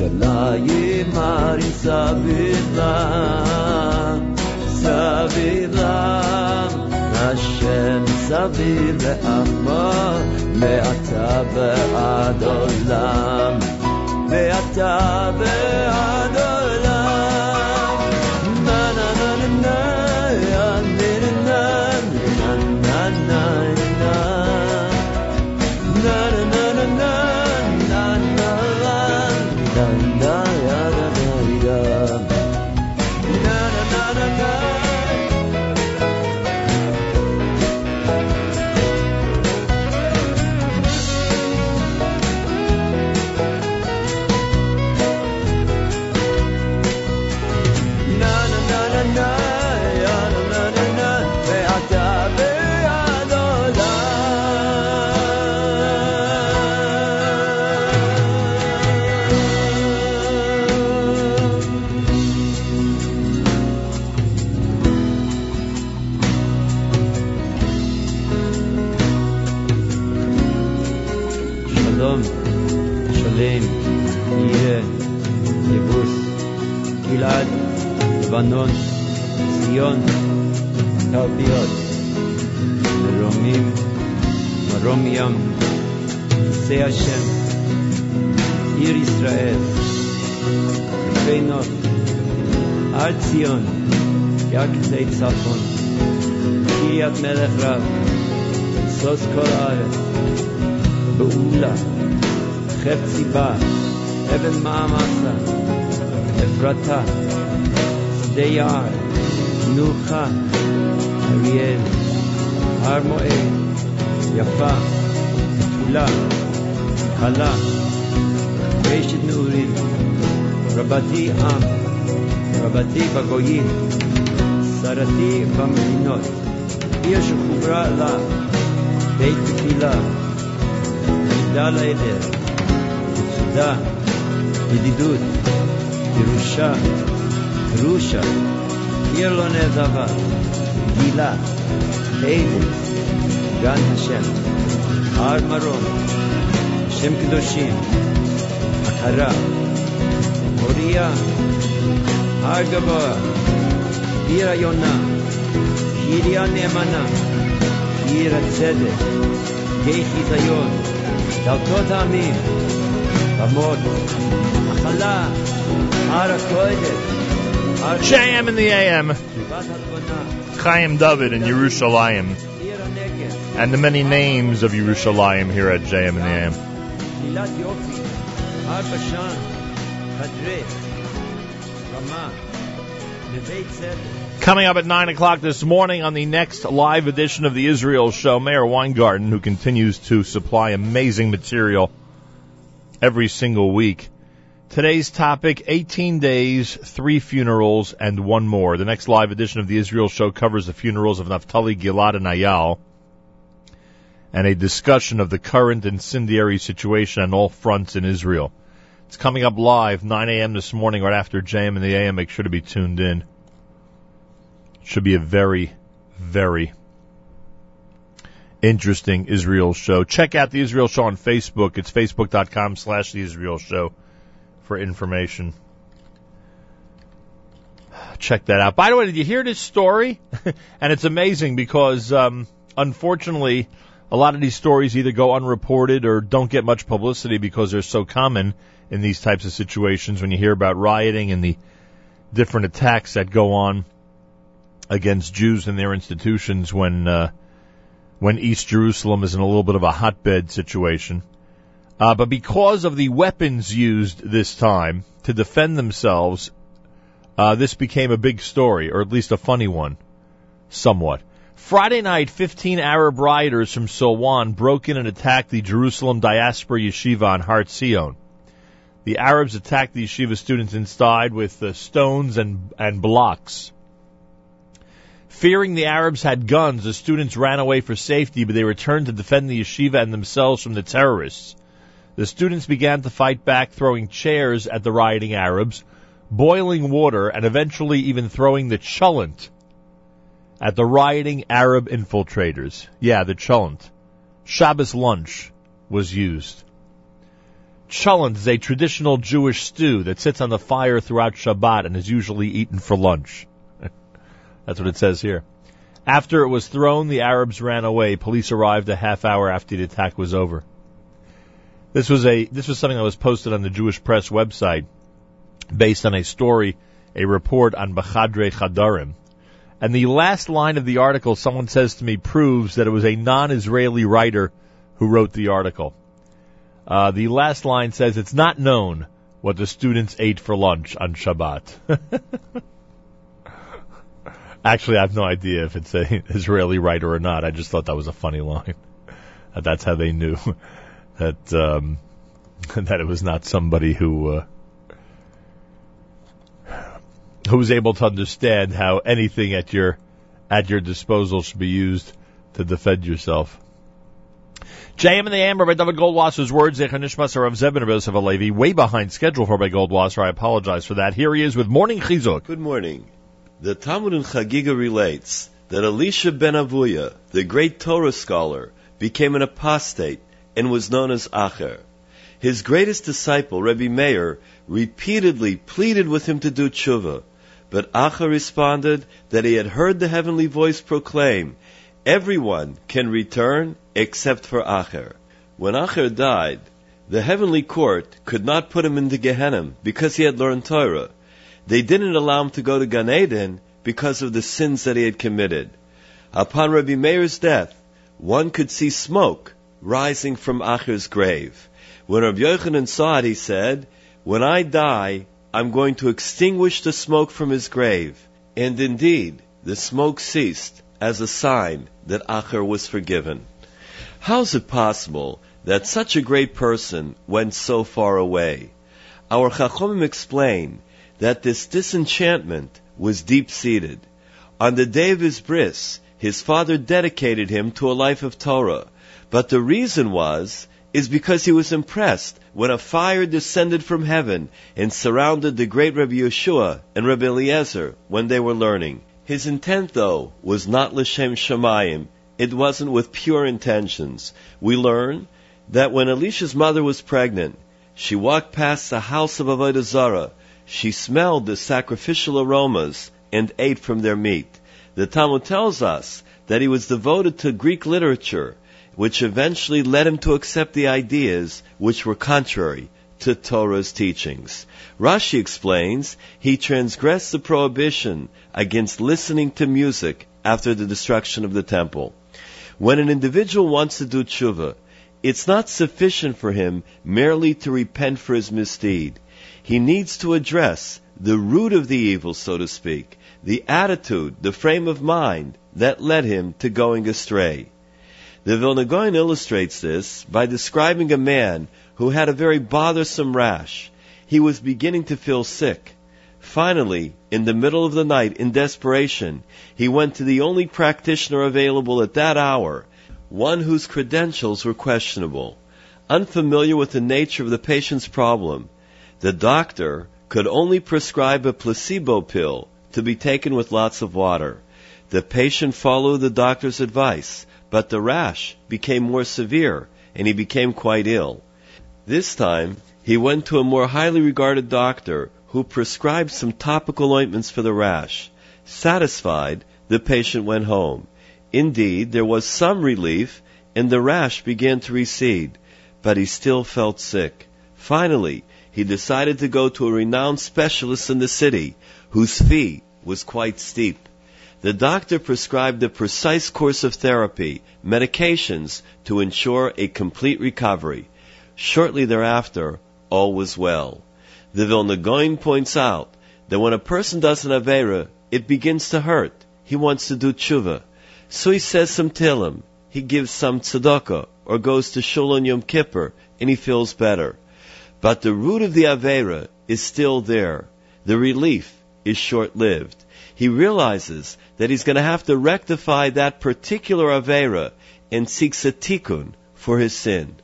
Yerushalayim arim sabiv lam, sabiv lam, Hashem sabiv לעמו, מעתה ועד עולם, מעתה ועד ידידות, ירושה, רושה, עיר לא נעזבה, גילה, עדן, גן השם, הר מרום, שם קדושים, הכרה, מוריה, הר גבוה, עיר היונה, קריה נאמנה, עיר הצדק, גיא חיזיון, דלתות העמים, Ramon, JM in the AM. Chaim David in Yerushalayim. And the many names of Yerushalayim here at JM in the AM. Coming up at 9 o'clock this morning on the next live edition of the Israel Show, Meir Weingarten, who continues to supply amazing material every single week. Today's topic 18 days, three funerals, and one more. The next live edition of the Israel Show covers the funerals of Naftali Gilad and Eyal and a discussion of the current incendiary situation on all fronts in Israel. It's coming up live 9 a.m. this morning right after JM and the AM. Make sure to be tuned in. It Should be a very, very interesting Israel show. Check out the Israel show on Facebook. It's facebook.com slash the Israel show for information. Check that out. By the way, did you hear this story? and it's amazing because, um, unfortunately, a lot of these stories either go unreported or don't get much publicity because they're so common in these types of situations when you hear about rioting and the different attacks that go on against Jews and their institutions when uh, when East Jerusalem is in a little bit of a hotbed situation. Uh, but because of the weapons used this time to defend themselves, uh, this became a big story, or at least a funny one, somewhat. Friday night, 15 Arab rioters from Silwan broke in and attacked the Jerusalem Diaspora Yeshiva on Har Zion. The Arabs attacked the yeshiva students inside with uh, stones and, and blocks. Fearing the Arabs had guns, the students ran away for safety, but they returned to defend the yeshiva and themselves from the terrorists. The students began to fight back, throwing chairs at the rioting Arabs, boiling water, and eventually even throwing the cholent at the rioting Arab infiltrators. Yeah, the cholent. Shabbos lunch was used. Cholent is a traditional Jewish stew that sits on the fire throughout Shabbat and is usually eaten for lunch. That's what it says here. After it was thrown, the Arabs ran away. Police arrived a half hour after the attack was over. This was a this was something that was posted on the Jewish Press website based on a story, a report on Behadrei Haredim. And the last line of the article, someone says to me, proves that it was a non-Israeli writer who wrote the article. Uh, the last line says it's not known what the students ate for lunch on Shabbat. Actually, I have no idea if it's a Israeli writer or not. I just thought that was a funny line. That's how they knew that um, that it was not somebody who uh, who was able to understand how anything at your at your disposal should be used to defend yourself. JM and the Amber by David Goldwasser's words, Zechanishmas Rav Zebin Yosef Alevi, way behind schedule for by Goldwasser. I apologize for that. Here he is with Morning Chizuk. Good morning. The Talmud in Chagiga relates that Elisha ben Avuya, the great Torah scholar, became an apostate and was known as Acher. His greatest disciple, Rebbe Meir, repeatedly pleaded with him to do tshuva, but Acher responded that he had heard the heavenly voice proclaim, Everyone can return except for Acher. When Acher died, the heavenly court could not put him into Gehenna because he had learned Torah. They didn't allow him to go to Gan Eden because of the sins that he had committed. Upon Rabbi Meir's death, one could see smoke rising from Acher's grave. When Rabbi Yochanan saw it, he said, When I die, I'm going to extinguish the smoke from his grave. And indeed, the smoke ceased as a sign that Acher was forgiven. How is it possible that such a great person went so far away? Our Chachomim explain that this disenchantment was deep-seated. On the day of his bris, his father dedicated him to a life of Torah. But the reason was, is because he was impressed when a fire descended from heaven and surrounded the great Rabbi Yehoshua and Rabbi Eliezer when they were learning. His intent, though, was not l'shem Shamayim. It wasn't with pure intentions. We learn that when Elisha's mother was pregnant, she walked past the house of Avodah Zarah. She smelled the sacrificial aromas and ate from their meat. The Talmud tells us that he was devoted to Greek literature, which eventually led him to accept the ideas which were contrary to Torah's teachings. Rashi explains he transgressed the prohibition against listening to music after the destruction of the temple. When an individual wants to do tshuva, it's not sufficient for him merely to repent for his misdeed. He needs to address the root of the evil, so to speak, the attitude, the frame of mind that led him to going astray. The Vilna Gaon illustrates this by describing a man who had a very bothersome rash. He was beginning to feel sick. Finally, in the middle of the night, in desperation, he went to the only practitioner available at that hour, one whose credentials were questionable. Unfamiliar with the nature of the patient's problem, the doctor could only prescribe a placebo pill to be taken with lots of water. The patient followed the doctor's advice, but the rash became more severe and he became quite ill. This time, he went to a more highly regarded doctor who prescribed some topical ointments for the rash. Satisfied, the patient went home. Indeed, there was some relief and the rash began to recede, but he still felt sick. Finally, he decided to go to a renowned specialist in the city whose fee was quite steep. The doctor prescribed a precise course of therapy, medications, to ensure a complete recovery. Shortly thereafter, all was well. The Vilna Gaon points out that when a person does an Avera, it begins to hurt. He wants to do tshuva. So he says some Tehillim, he gives some tzedakah, or goes to Shul on Yom Kippur, and he feels better. But the root of the Avera is still there. The relief is short-lived. He realizes that he's going to have to rectify that particular Avera and seeks a tikkun for his sin.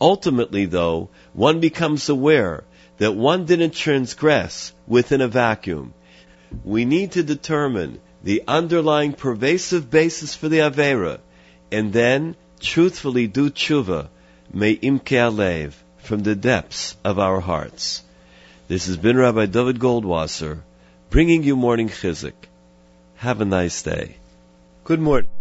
Ultimately, though, one becomes aware that one didn't transgress within a vacuum. We need to determine the underlying pervasive basis for the Avera and then truthfully do tshuva, may imke alev, from the depths of our hearts. This has been Rabbi David Goldwasser, bringing you morning Chizuk. Have a nice day. Good morning.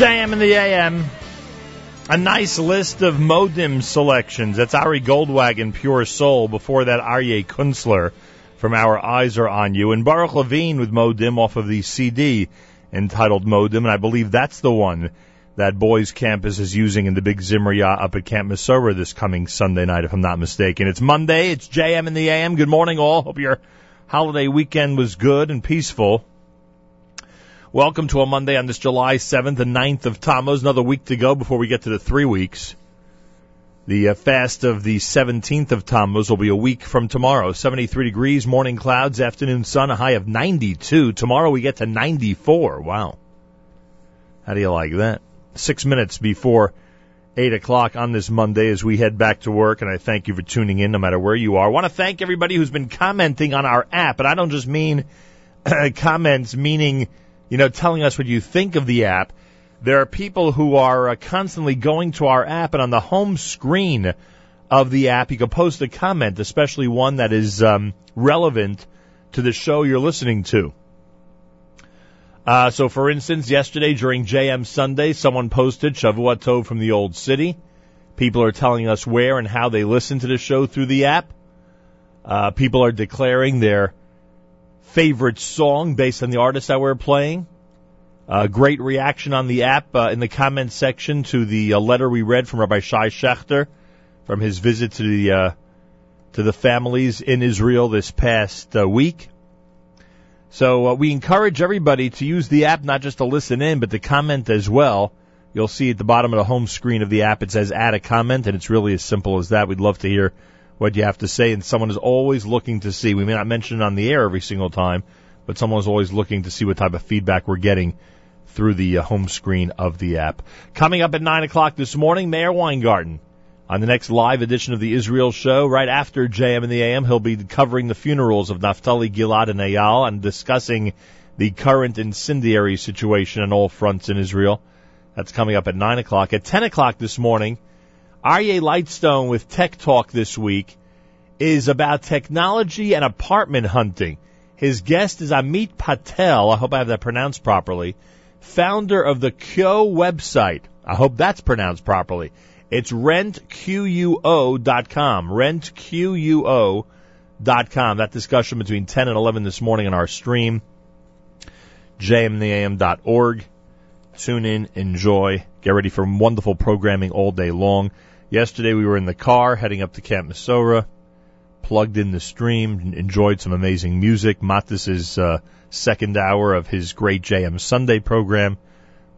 JM and the AM. A nice list of Modim selections. That's Ari Goldwagon, Pure Soul. Before that, Aryeh Kunstler from Our Eyes Are On You. And Baruch Levine with Modim off of the CD entitled Modim. And I believe that's the one that Boys Campus is using in the big Zimriya up at Camp Mesorah this coming Sunday night, if I'm not mistaken. It's Monday. It's JM and the AM. Good morning, all. Hope your holiday weekend was good and peaceful. Welcome to a Monday on this July 7th, the 9th of Tammuz. Another week to go before we get to the three weeks. The uh, fast of the 17th of Tammuz will be a week from tomorrow. 73 degrees, morning clouds, afternoon sun, a high of 92. Tomorrow we get to 94. Wow. How do you like that? Six minutes before 8 o'clock on this Monday as we head back to work, and I thank you for tuning in no matter where you are. I want to thank everybody who's been commenting on our app, and I don't just mean comments meaning you know, telling us what you think of the app. There are people who are uh, constantly going to our app, and on the home screen of the app, you can post a comment, especially one that is um, relevant to the show you're listening to. Uh, so, for instance, yesterday during JM Sunday, someone posted Shavua Tov from the Old City. People are telling us where and how they listen to the show through the app. Uh, people are declaring their favorite song based on the artist that we're playing. Uh, great reaction on the app uh, in the comments section to the uh, letter we read from Rabbi Shai Schechter from his visit to the uh, to the families in Israel this past uh, week. So uh, we encourage everybody to use the app not just to listen in, but to comment as well. You'll see at the bottom of the home screen of the app it says add a comment, and it's really as simple as that. We'd love to hear what you have to say, and someone is always looking to see. We may not mention it on the air every single time, but someone is always looking to see what type of feedback we're getting through the uh, home screen of the app. Coming up at 9 o'clock this morning, Meir Weingarten. On the next live edition of the Israel Show, right after JM in the AM, he'll be covering the funerals of Naftali Gilad and Eyal and discussing the current incendiary situation on all fronts in Israel. That's coming up at 9 o'clock. At 10 o'clock this morning, Aryeh Lightstone with Tech Talk this week is about technology and apartment hunting. His guest is Amit Patel. I hope I have that pronounced properly. Founder of the Kyo website. I hope that's pronounced properly. It's rentquo.com. Rentquo.com. That discussion between 10 and 11 this morning on our stream. jmtheam.org. Tune in, enjoy, get ready for wonderful programming all day long. Yesterday we were in the car heading up to Camp Mesorah, plugged in the stream, enjoyed some amazing music. Matis's uh, second hour of his great JM Sunday program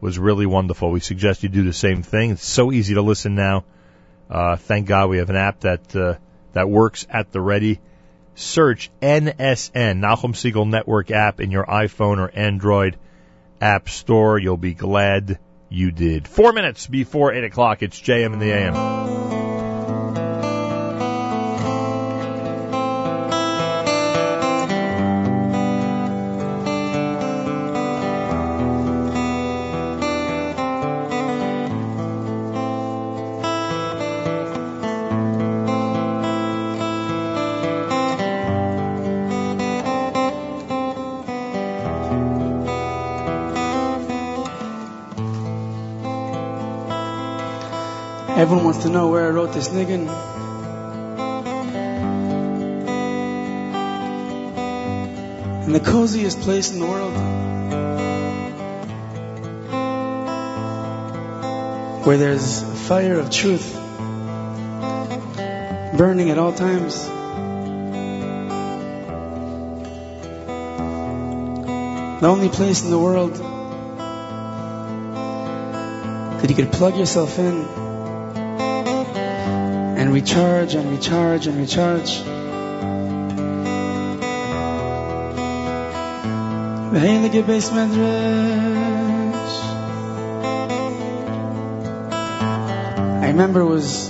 was really wonderful. We suggest you do the same thing. It's so easy to listen now. Uh, thank God we have an app that uh, that works at the ready. Search NSN Nachum Segal Network app in your iPhone or Android app store. You'll be glad you did. Four minutes before eight o'clock. It's JM in the AM. Everyone wants to know where I wrote this nigga. In the coziest place in the world. Where there's a fire of truth burning at all times. The only place in the world that you could plug yourself in recharge and recharge and recharge. Heilige. I remember it was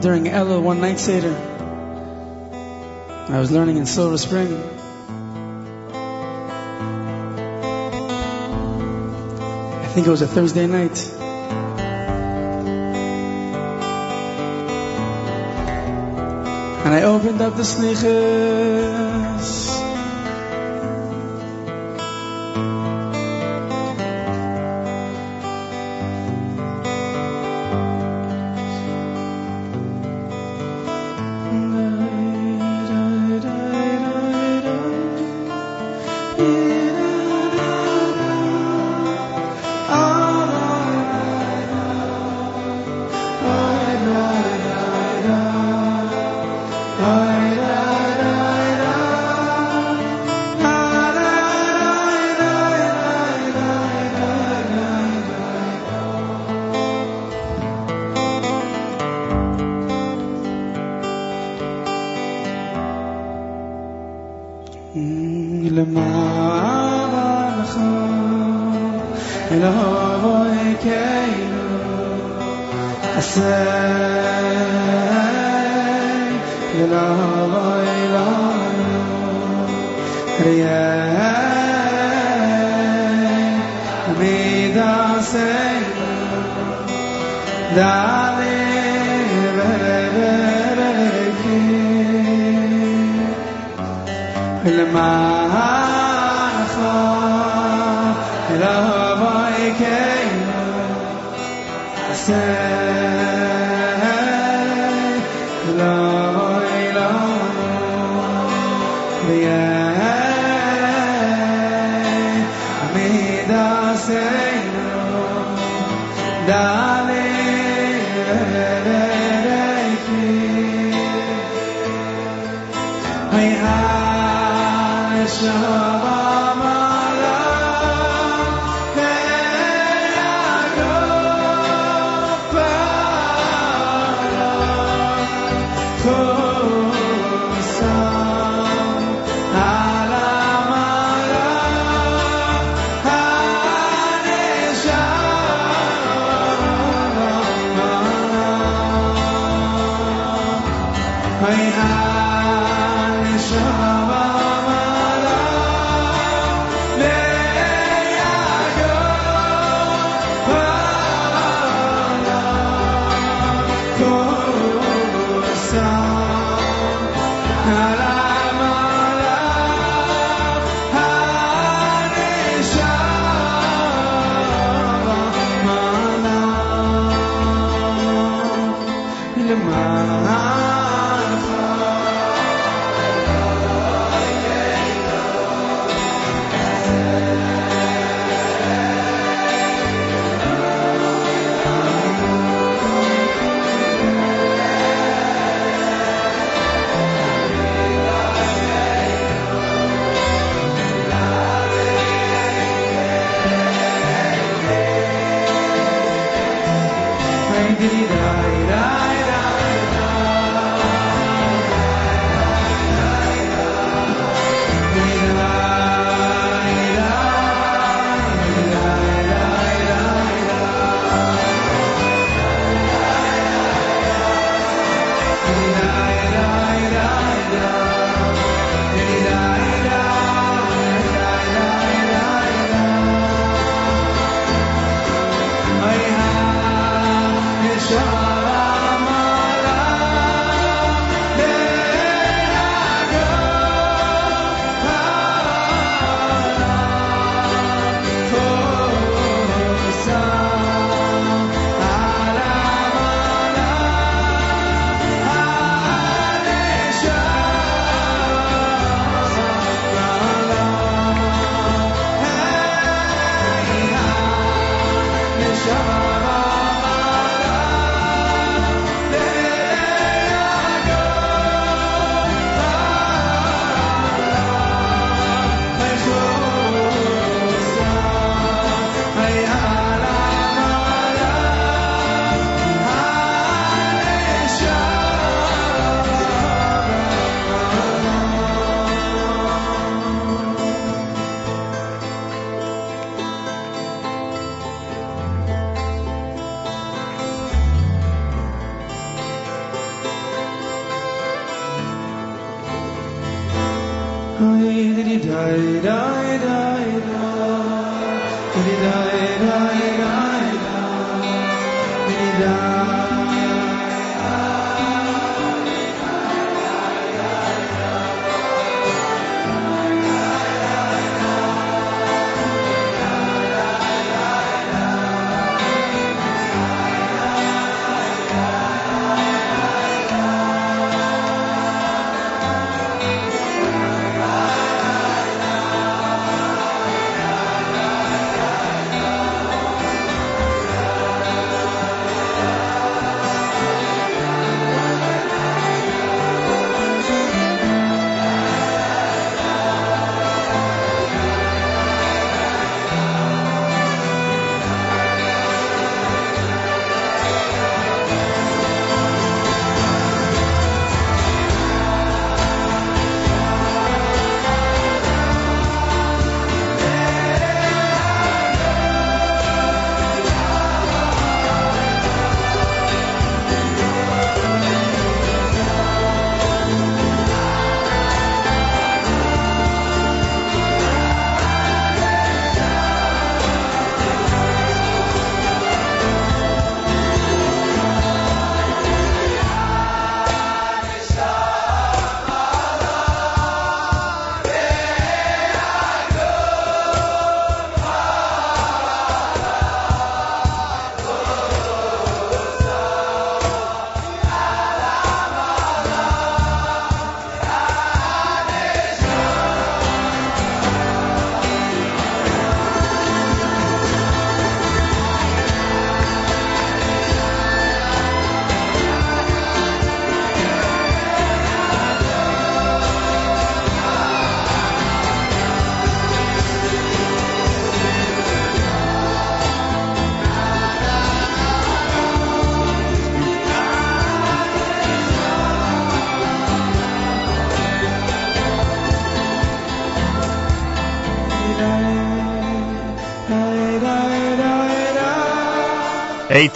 during Ella one night Seder. I was learning in Silver Spring. I think it was a Thursday night. And I opened up the slichas. אלוהו אלוקינו עשה אלוהו אלוהינו ראה עמידתנו דלי ולבלתי ולמענך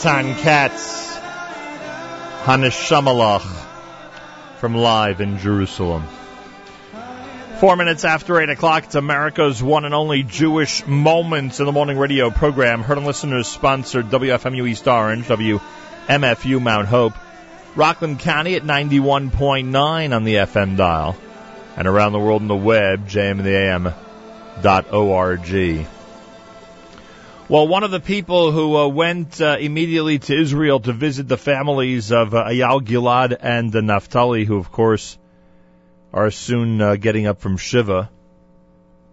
Eitan Katz, Haneshamalach, from live in Jerusalem. Four minutes after eight o'clock, it's America's one and only Jewish Moments in the Morning radio program. Heard and listeners sponsored WFMU East Orange, WMFU Mount Hope, Rockland County at 91.9 on the FM dial, and around the world on the web, jmintheam.org. Well, one of the people who uh, went uh, immediately to Israel to visit the families of uh, Eyal Gilad and uh, Naftali, who, of course, are soon uh, getting up from Shiva.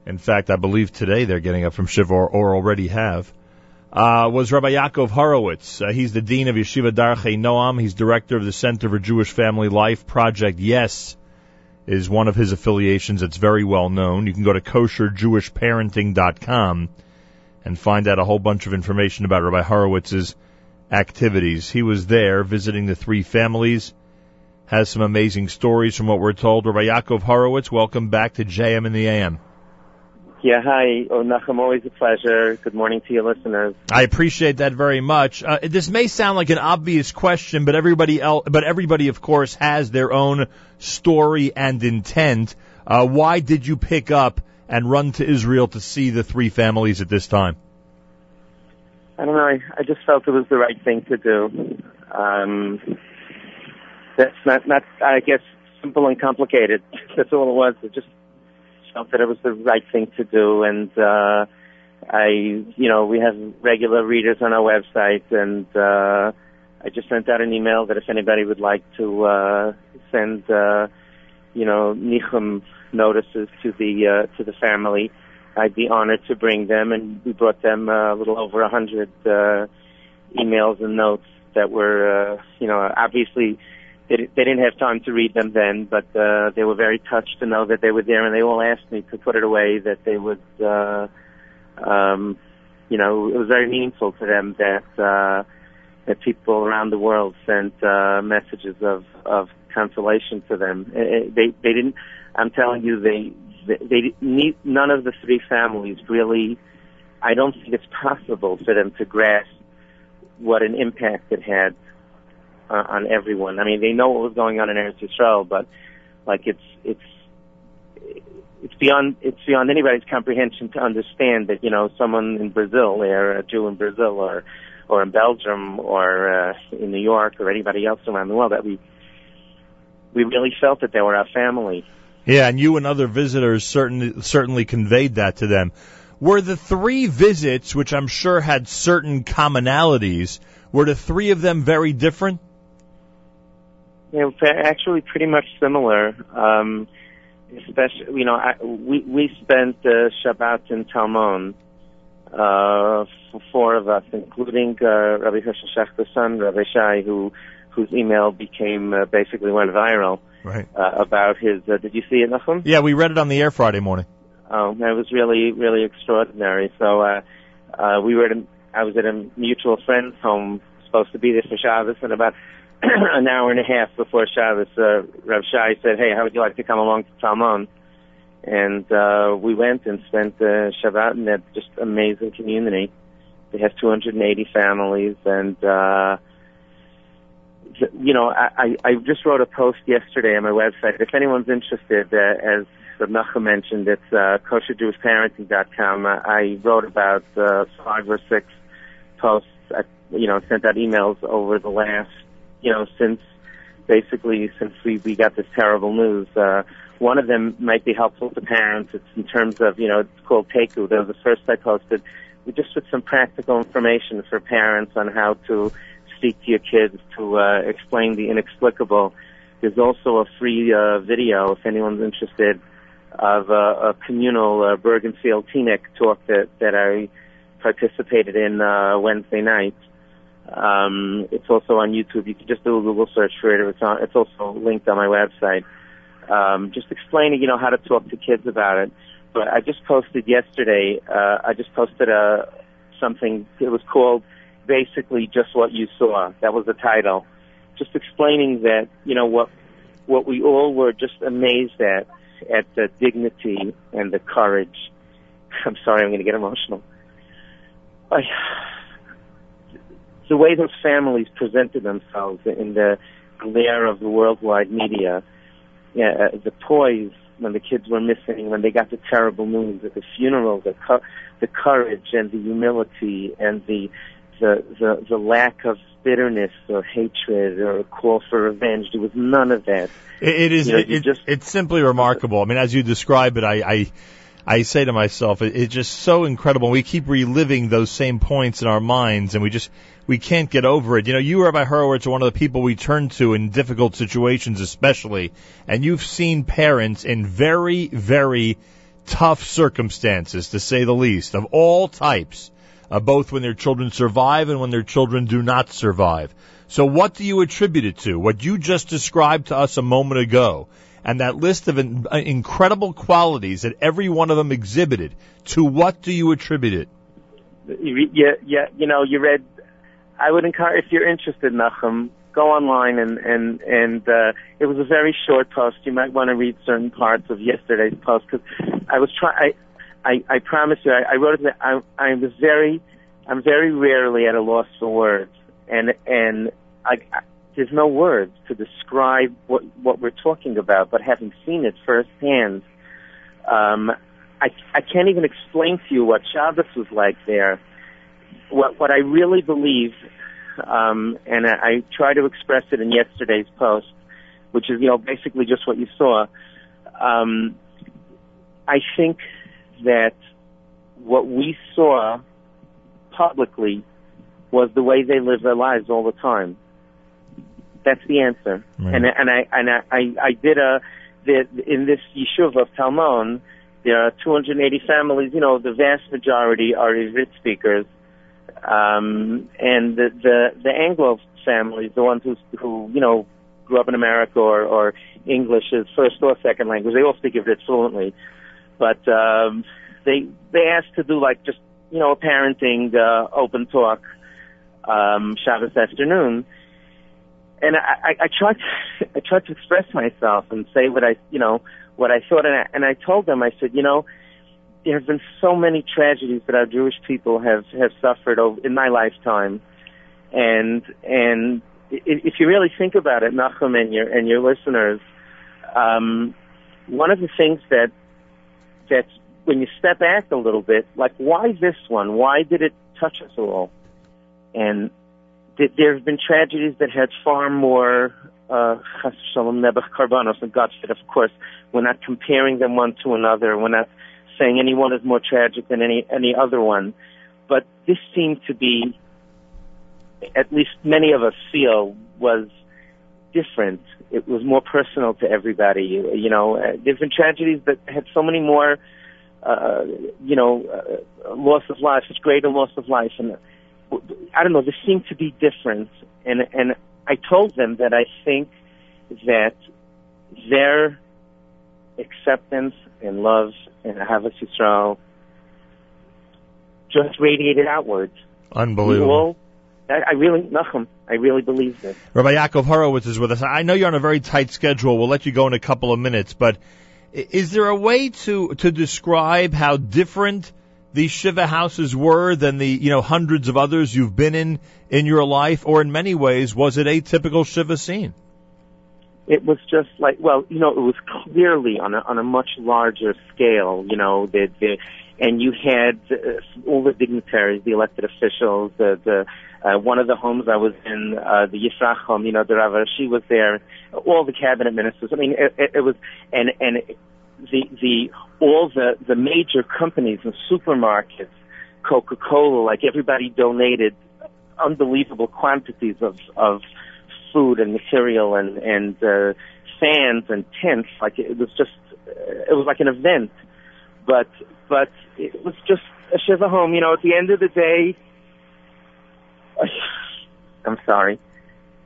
In fact, I believe today they're getting up from Shiva or, or already have. Uh, was Rabbi Yaakov Horowitz. Uh, he's the dean of Yeshiva Darchei Noam. He's director of the Center for Jewish Family Life Project. Yes, is one of his affiliations. It's very well known. You can go to kosherjewishparenting.com and find out a whole bunch of information about Rabbi Horowitz's activities. He was there visiting the three families, has some amazing stories from what we're told. Rabbi Yaakov Horowitz, welcome back to JM in the AM. Yeah, hi. Oh, Nachum, always a pleasure. Good morning to your listeners. I appreciate that very much. Uh, this may sound like an obvious question, but everybody else, but everybody, of course, has their own story and intent. Uh, why did you pick up and run to Israel to see the three families at this time? I don't know. I, I just felt it was the right thing to do. Um, that's not, not, I guess, simple and complicated. That's all it was. I just felt that it was the right thing to do. And, uh, I, you know, we have regular readers on our website and, uh, I just sent out an email that if anybody would like to, uh, send, uh, you know, Nichum notices to the, uh, to the family, I'd be honored to bring them. And we brought them uh, a little over a hundred, uh, emails and notes that were, uh, you know, obviously they, they didn't have time to read them then, but uh, they were very touched to know that they were there, and they all asked me to put it away. That they would, uh, um, you know, it was very meaningful to them that uh, that people around the world sent uh, messages of of consolation to them. Eh, eh, They they didn't. I'm telling you, they they, they need, none of the three families really. I don't think it's possible for them to grasp what an impact it had uh, on everyone. I mean, they know what was going on in Eretz Yisrael, but like it's it's it's beyond it's beyond anybody's comprehension to understand that you know someone in Brazil, or a Jew in Brazil, or or in Belgium, or uh, in New York, or anybody else around the world that we we really felt that they were our family. Yeah, and you and other visitors certainly certainly conveyed that to them. Were the three visits, which I'm sure had certain commonalities, were the three of them very different? They're actually pretty much similar. Um, especially, you know, I, we we spent uh, Shabbat in Talmon, uh, four of us, including uh, Rabbi Hershel Schachter's son, Rabbi Shai, who whose email became uh, basically went viral Right. uh, about his. Uh, did you see it, Nachum? Yeah, we read it on the air Friday morning. Oh, that was really, really extraordinary. So, uh, uh, we were at a, I was at a mutual friend's home, supposed to be there for Shabbos, and about an hour and a half before Shabbos, uh, Rav Shai said, hey, how would you like to come along to Talmon? And, uh, we went and spent, uh, Shabbat in that just amazing community. They have 280 families and, uh, you know, I, I just wrote a post yesterday on my website. If anyone's interested, uh, as Nachum mentioned, it's uh, kosherjewishparenting.com. I, wrote about uh, five or six posts. I, you know, sent out emails over the last, you know, since basically since we we got this terrible news. Uh, one of them might be helpful to parents. It's in terms of, you know, it's called Teku. That was the first I posted. We just with some practical information for parents on how to speak to your kids to uh, explain the inexplicable. There's also a free uh, video if anyone's interested of uh, a communal uh, Bergenfield Teaneck talk that that I participated in uh, Wednesday night. Um, it's also on YouTube. You can just do a Google search for it. It's on. It's also linked on my website. Um, just explaining, you know, how to talk to kids about it. But I just posted yesterday. Uh, I just posted a something. It was called basically just what you saw. That was the title. Just explaining that, you know, what what we all were just amazed at, at the dignity and the courage. I'm sorry, I'm going to get emotional. I, the way those families presented themselves in the glare of the worldwide media, yeah, uh, the toys when the kids were missing, when they got the terrible news at the funeral, the cu- the courage and the humility and the the the, the lack of bitterness or hatred or a call for revenge. There was none of that. It, it is. You know, it, it- just- it's simply remarkable. I mean, as you describe it, I, I, I say to myself, it, it's just so incredible. We keep reliving those same points in our minds, and we just we can't get over it. You know, you, Rabbi Horowitz, are one of the people we turn to in difficult situations, especially, and you've seen parents in very, very tough circumstances, to say the least, of all types, uh, both when their children survive and when their children do not survive. So what do you attribute it to? What you just described to us a moment ago, and that list of in, uh, incredible qualities that every one of them exhibited, to what do you attribute it? Yeah, yeah, you know, you read. I would encourage if you're interested, Nachum, go online and and and uh, it was a very short post. You might want to read certain parts of yesterday's post because I was trying. I, I promise you, I, I wrote it. I I was very, I'm very rarely at a loss for words, and and I, I there's no words to describe what what we're talking about. But having seen it firsthand, um, I I can't even explain to you what Shabbos was like there. What what I really believe, um, and I, I try to express it in yesterday's post, which is you know basically just what you saw. Um, I think that what we saw publicly was the way they live their lives all the time. That's the answer. Right. And and I and I I, I did a the, in this yishuv of Talmon. There are 280 families. You know, the vast majority are Ivrit speakers, um, and the the the Anglo families, the ones who who you know grew up in America or or English is first or second language. They all speak Ivrit fluently, but um, they they asked to do like just you know a parenting uh, open talk um, Shabbos afternoon, and I, I, I tried to, I tried to express myself and say what I you know what I thought, and I, and I told them I said you know there have been so many tragedies that our Jewish people have have suffered over, in my lifetime, and and if you really think about it, Nachum and your and your listeners, um, one of the things that that's when you step back a little bit, like why this one? Why did it touch us all? And th- there have been tragedies that had far more uh, shalom nebuch karbanos, and God forbid, of course, we're not comparing them one to another. We're not saying any one is more tragic than any any other one, but this seemed to be, at least many of us feel, was different. It was more personal to everybody. You, you know, uh, different tragedies that had so many more, uh, you know, uh, loss of life, such greater loss of life, and uh, I don't know. This seemed to be different, and and I told them that I think that their acceptance and love and Ahavas Yisrael just radiated outwards. Unbelievable. We all- I, I really, Nachum, I really believe this. Rabbi Yaakov Horowitz is with us. I know you're on a very tight schedule. We'll let you go in a couple of minutes, but is there a way to to describe how different these Shiva houses were than the you know hundreds of others you've been in in your life, or in many ways was it a typical Shiva scene? It was just like, well, you know, it was clearly on a on a much larger scale. You know, the the and you had uh, all the dignitaries, the elected officials, the the uh, one of the homes I was in, uh, the Yifrach home, you know, the Rava, she was there, all the cabinet ministers. I mean, it, it, it was, and and the the all the the major companies and supermarkets, Coca Cola, like everybody donated unbelievable quantities of of food and material and and uh, fans and tents. Like it was just, it was like an event. But but it was just a shiva home. You know, at the end of the day, I'm sorry.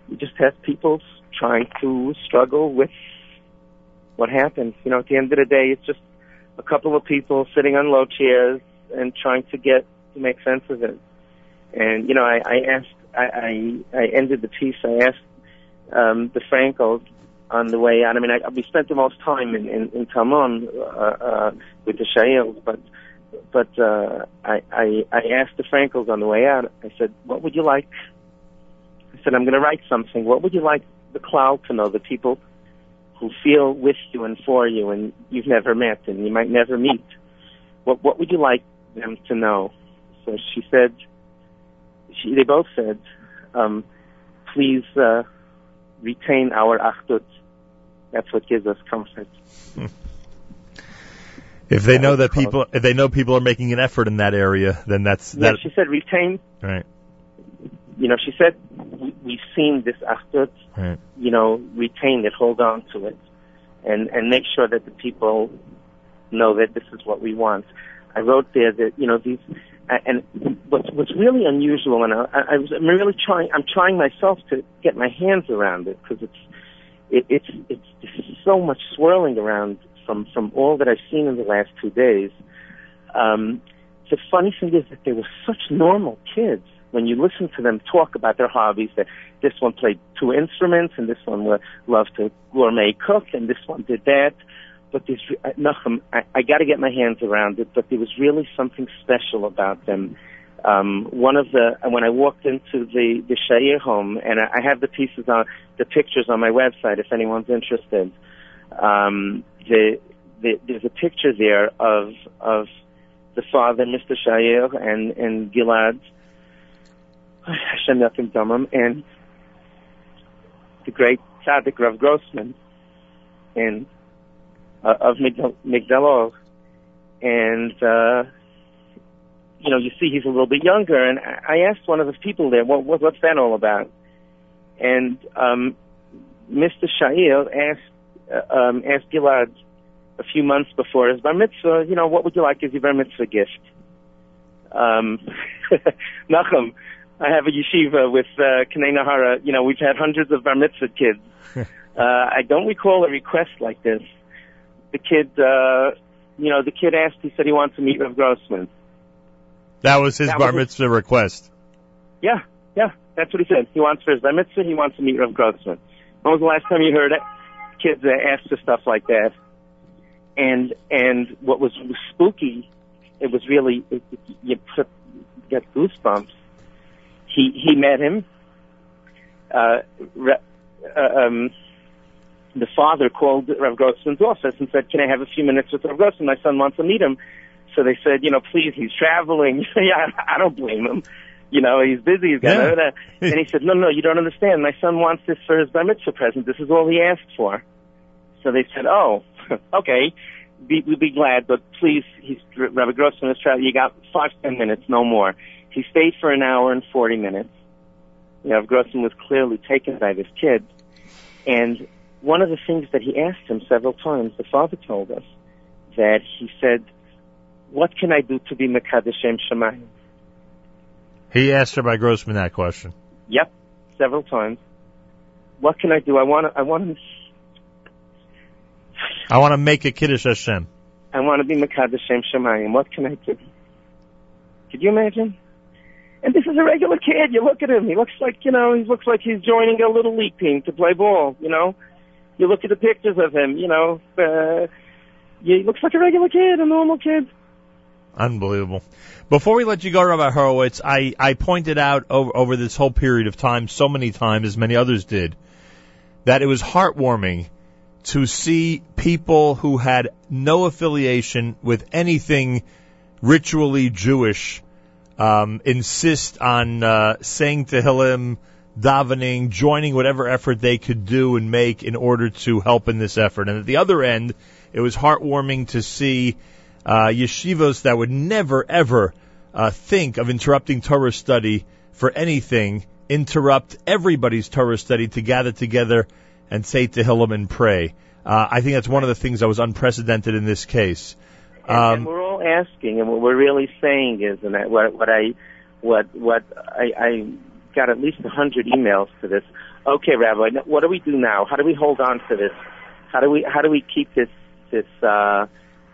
You just have people trying to struggle with what happens. You know, at the end of the day, it's just a couple of people sitting on low chairs and trying to get to make sense of it. And you know, I, I asked, I, I, I ended the piece. I asked um, the Frankels on the way out. I mean, I, we spent the most time in in, in Talmon uh, uh, with the Shails, but but uh, I, I I asked the Frankels on the way out. I said, "What would you like I said, I'm going to write something. What would you like the cloud to know? The people who feel with you and for you and you've never met and you might never meet. What, what would you like them to know? So she said, she, they both said, um, please uh, retain our achdut. That's what gives us comfort. If they know that people, if they know people are making an effort in that area, then that's Yeah, that. she said retain. Right. You know, she said we, we've seen this achdut. Right. You know, retain it, hold on to it, and and make sure that the people know that this is what we want. I wrote there that you know these, and what's what's really unusual, and I, I was I'm really trying. I'm trying myself to get my hands around it because it's it, it's it's so much swirling around from from all that I've seen in the last two days. Um, the funny thing is that they were such normal kids. When you listen to them talk about their hobbies, that this one played two instruments, and this one loved to gourmet cook, and this one did that. But there's, uh, Nachum, I, I got to get my hands around it. But there was really something special about them. Um, one of the when I walked into the the Shair home, and I, I have the pieces on the pictures on my website if anyone's interested. Um, the, the there's a picture there of of the father, Mr. Shair, and and Gilad, Hashem Yakim and the great tzaddik Rav Grossman, and uh, of Migdal, Migdalor, and uh, you know, you see he's a little bit younger, and I asked one of the people there, what, what what's that all about? And um, Mr. Shair asked um, asked Gilad a few months before his bar mitzvah, you know, what would you like as your bar mitzvah gift? Um, Nachum, I have a yeshiva with uh, Kanei Nahara. You know, we've had hundreds of bar mitzvah kids. uh, I don't recall a request like this. The kid, uh, you know, the kid asked. He said he wants to meet Rav Grossman. That was his That bar was- mitzvah request. Yeah, yeah, that's what he said. He wants for his bar mitzvah. He wants to meet Rav Grossman. When was the last time you heard it? Kids uh, asked for stuff like that? And and what was spooky, it was really it, it, you put, get goosebumps. He he met him. Uh, re, uh, um, the father called Rav Grossman's office and said, "Can I have a few minutes with Rav Grossman? My son wants to meet him." So they said, "You know, please, he's traveling." yeah, I don't blame him. You know, he's busy. He's got yeah. and he said, "No, no, you don't understand. My son wants this for his bar mitzvah present. This is all he asked for." So they said, "Oh, okay, be, we'd be glad, but please, he's Rabbi Grossman is traveling. You got five, ten minutes, no more." He stayed for an hour and forty minutes. You know, Grossman was clearly taken by this kid, and one of the things that he asked him several times, the father told us that he said, "What can I do to be Mekadeshem Shemayim?" He asked Rabbi Grossman that question. Yep, several times. What can I do? I want to. I want to. I want to make a kiddush Hashem. I want to be Mekadeshem Shemayim. What can I do? Could you imagine? And this is a regular kid. You look at him. He looks like you know. He looks like he's joining a little league team to play ball. You know. You look at the pictures of him. You know. Uh, he looks like a regular kid, a normal kid. Unbelievable. Before we let you go, Rabbi Horowitz, I, I pointed out over, over this whole period of time, so many times, as many others did, that it was heartwarming to see people who had no affiliation with anything ritually Jewish um, insist on uh, saying Tehillim, davening, joining whatever effort they could do and make in order to help in this effort. And at the other end, it was heartwarming to see uh, that would never ever uh, think of interrupting Torah study for anything interrupt everybody's Torah study to gather together and say to Tehillim and pray. Uh, I think that's one of the things that was unprecedented in this case. And, Um, and we're all asking, and what we're really saying is, and I, what, what I, what, what I, I got at least a hundred emails to this. Okay, Rabbi, what do we do now? How do we hold on to this? How do we, how do we keep this, this, uh,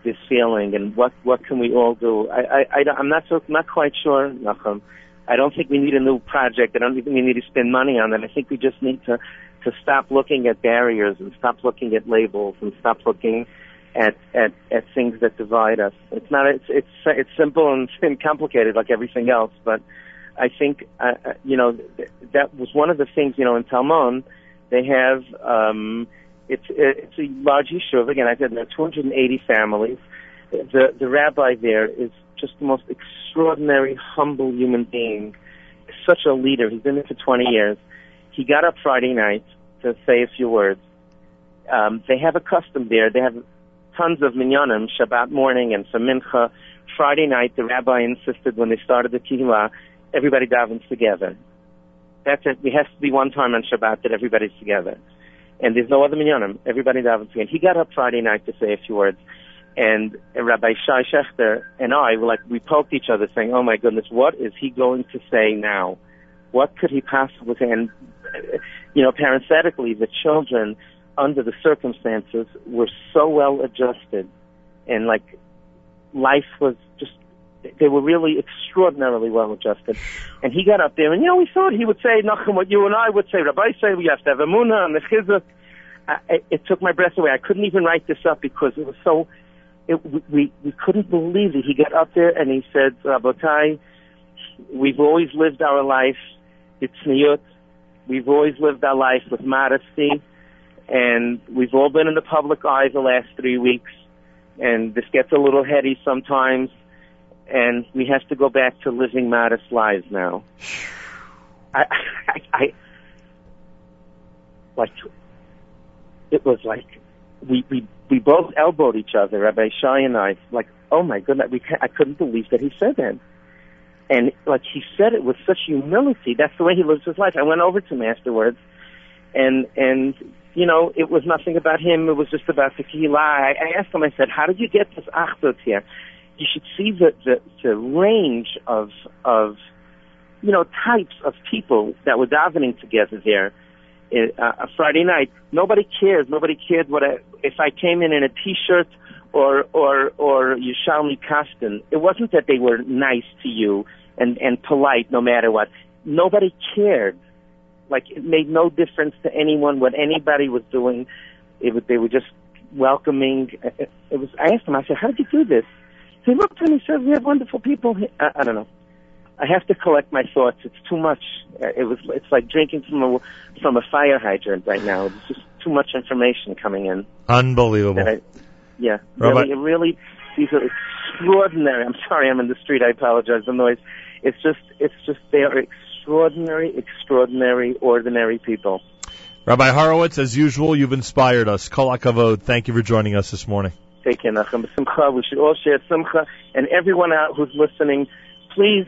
this feeling, and what, what can we all do? I, I, I I'm not so, not quite sure, Nachum. I don't think we need a new project. I don't think we need to spend money on it. I think we just need to, to stop looking at barriers and stop looking at labels and stop looking at at at things that divide us. It's not it's it's it's simple and, and complicated like everything else, but I think, uh, uh, you know, th- that was one of the things, you know, in Talmon, they have, um, it's, it's a large yishuv. Again, I said there are 280 families. The, the rabbi there is just the most extraordinary, humble human being. Such a leader. He's been there for 20 years. He got up Friday night to say a few words. Um, they have a custom there. They have tons of minyanim, Shabbat morning and for mincha. Friday night, the rabbi insisted when they started the Tehillah, everybody davens together. That's it. There has to be one time on Shabbat that everybody's together. And there's no other minyanim. Everybody davens together. He got up Friday night to say a few words. And Rabbi Shai Schachter and I were like, we poked each other saying, oh my goodness, what is he going to say now? What could he possibly say? And, you know, parenthetically, the children, under the circumstances, were so well adjusted. And like, life was just, they were really extraordinarily well adjusted. And he got up there and, you know, we thought he would say, Nachum, what you and I would say, Rabbi say, we have to have Emunah and the Chizah. I, it, it took my breath away. I couldn't even write this up because it was so, it, we, we couldn't believe it. He got up there and he said, Rabotai, we've always lived our life, it's. We've always lived our life with modesty. And we've all been in the public eye the last three weeks. And this gets a little heady sometimes. And we have to go back to living modest lives now. I, I, I like, it was like, we, we, we both elbowed each other, Rabbi Shai and I, like, oh my goodness, we I couldn't believe that he said that. And like he said it with such humility. That's the way he lives his life. I went over to him afterwards, and and you know it was nothing about him. It was just about the. I, I asked him. I said, "How did you get this achdut here? You should see the the, the range of of you know types of people that were davening together there." Uh, a Friday night, nobody cares. Nobody cared what I, if I came in in a T-shirt or or or Yerushalmi Kastin. It wasn't that they were nice to you and and polite no matter what. Nobody cared. Like it made no difference to anyone what anybody was doing. It was, they were just welcoming. It, it was. I asked him. I said, "How did you do this?" He looked at me and said, "We have wonderful people." Here. I, I don't know. I have to collect my thoughts. It's too much. It was. It's like drinking from a from a fire hydrant right now. It's just too much information coming in. Unbelievable. I- yeah, Rabbi- really, really, these are extraordinary. I'm sorry, I'm in the street. I apologize. The noise. It's just, it's just they are extraordinary, extraordinary, ordinary people. Rabbi Horowitz, as usual, you've inspired us. Kol hakavod. Thank you for joining us this morning. Take care, Nachum. Simcha. We should all share simcha, and everyone out who's listening, please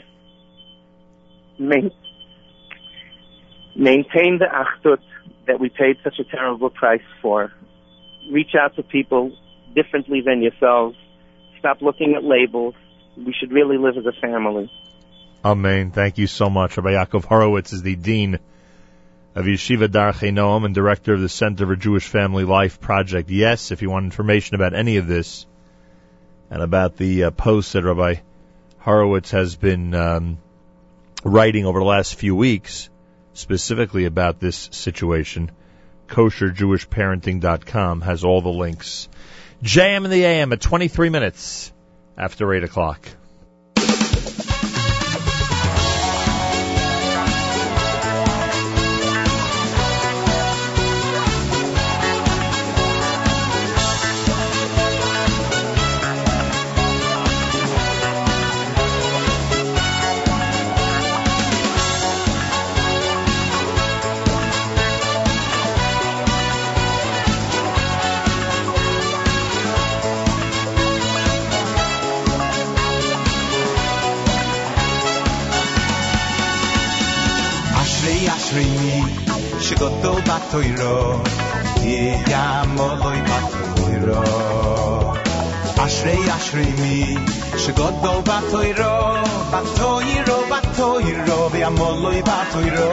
maintain the achdut that we paid such a terrible price for. Reach out to people differently than yourselves. Stop looking at labels. We should really live as a family. Amen. Thank you so much. Rabbi Yaakov Horowitz is the Dean of Yeshiva Darchei Noam and Director of the Center for Jewish Family Life Project. Yes, if you want information about any of this and about the uh, posts that Rabbi Horowitz has been um, writing over the last few weeks, specifically about this situation, kosherjewishparenting.com has all the links. JM in the AM at 23 minutes after 8 o'clock. toiro ye yam loy batoiro ashrei ashrei mi shgod do batoiro batoiro batoiro yam loy batoiro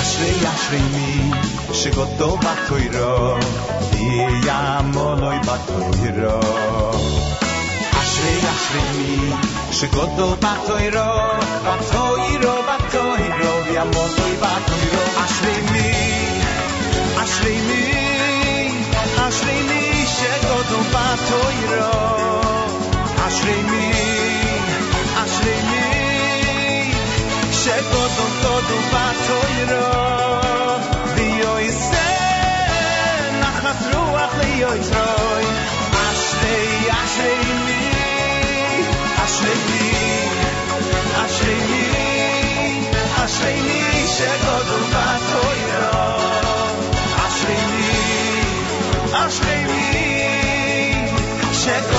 ashrei ashrei mi shgod do batoiro ye yam loy batoiro ashrei ashrei mi shgod do batoiro batoiro batoiro yam loy batoiro בתוירו אשרי מי, אשרי מי שקודם תודו בתוירו ויועיסה נחת רוח ליועצרוי אשרי, אשרי מי, אשרי מי, אשרי מי אשרי מי שקודם בתוירו check.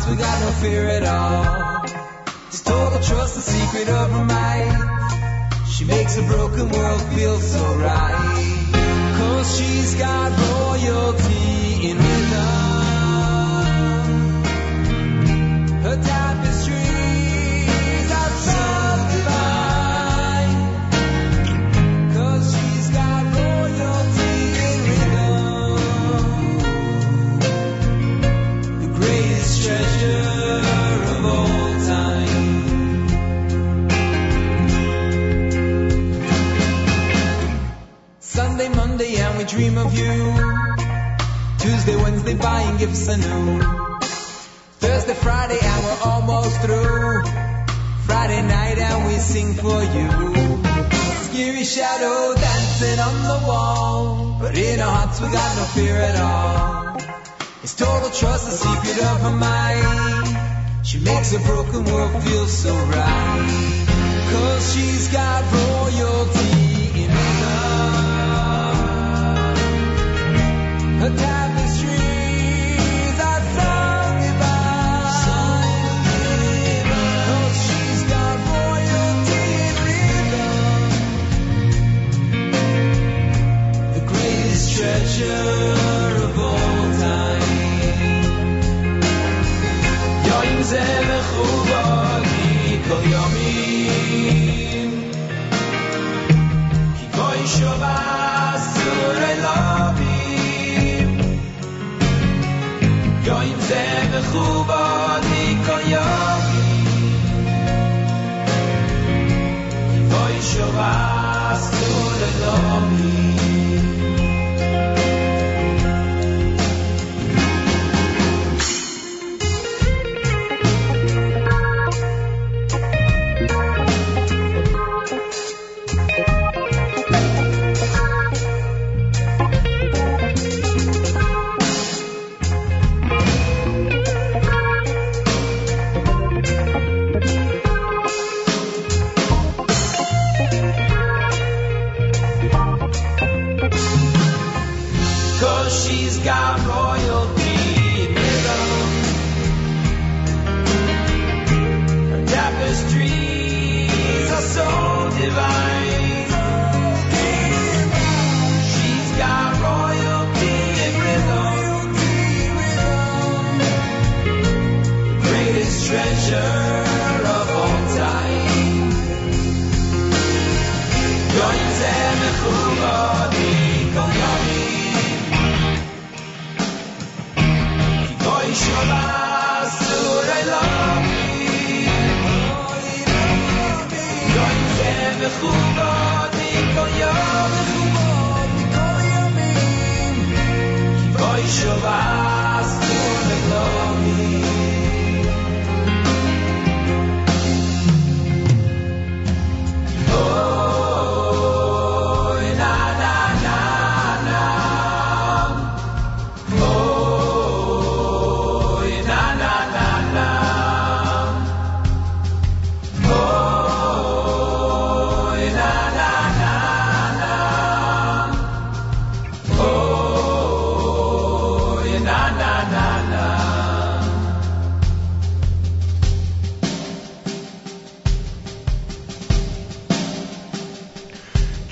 Hearts we got no fear at all. Just total trust, the secret of her might. She makes a broken world feel so right. Hearts, we got no fear at all. It's total trust, the secret of her mind. She makes a broken world feel so right. Cause she's got royalty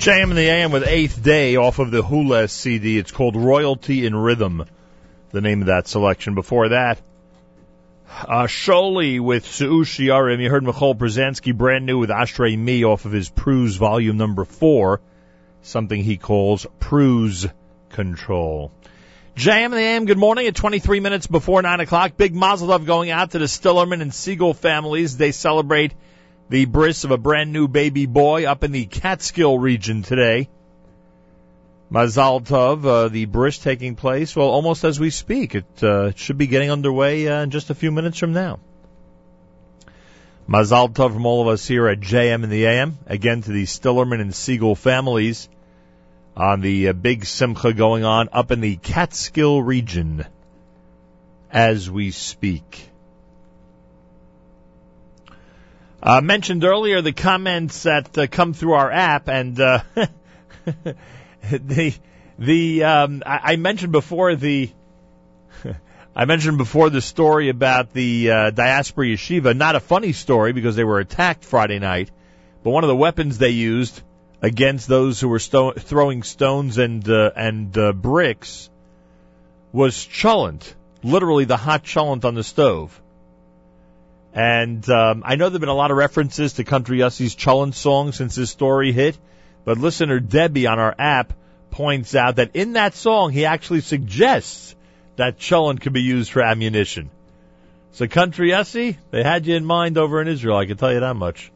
JM in the AM with Eighth Day off of the Hula CD. It's called Royalty in Rhythm, the name of that selection. Before that, uh, Sholi with Su'ush. You heard Michoel Pruzansky brand new with Ashrei Me off of his Pruse volume number four, something he calls Pruse Control. JM in the AM, good morning at 23 minutes before 9 o'clock. Big mazel going out to the Stillerman and Siegel families. They celebrate the bris of a brand new baby boy up in the Catskill region today. Mazal Tov, uh, the bris taking place, well, almost as we speak. It uh, should be getting underway uh, in just a few minutes from now. Mazal Tov from all of us here at JM and the AM. Again to the Stillerman and Siegel families on the uh, big simcha going on up in the Catskill region. as we speak. Uh, mentioned earlier the comments that uh, come through our app, and uh, the the um, I, I mentioned before the I mentioned before the story about the uh, diaspora yeshiva. Not a funny story because they were attacked Friday night, but one of the weapons they used against those who were sto- throwing stones and uh, and uh, bricks was cholent, literally the hot cholent on the stove. And um, I know there've been a lot of references to Country Yussie's cholent song since this story hit, but listener Debbie on our app points out that in that song he actually suggests that cholent could be used for ammunition. So Country Yussie, they had you in mind over in Israel, I can tell you that much.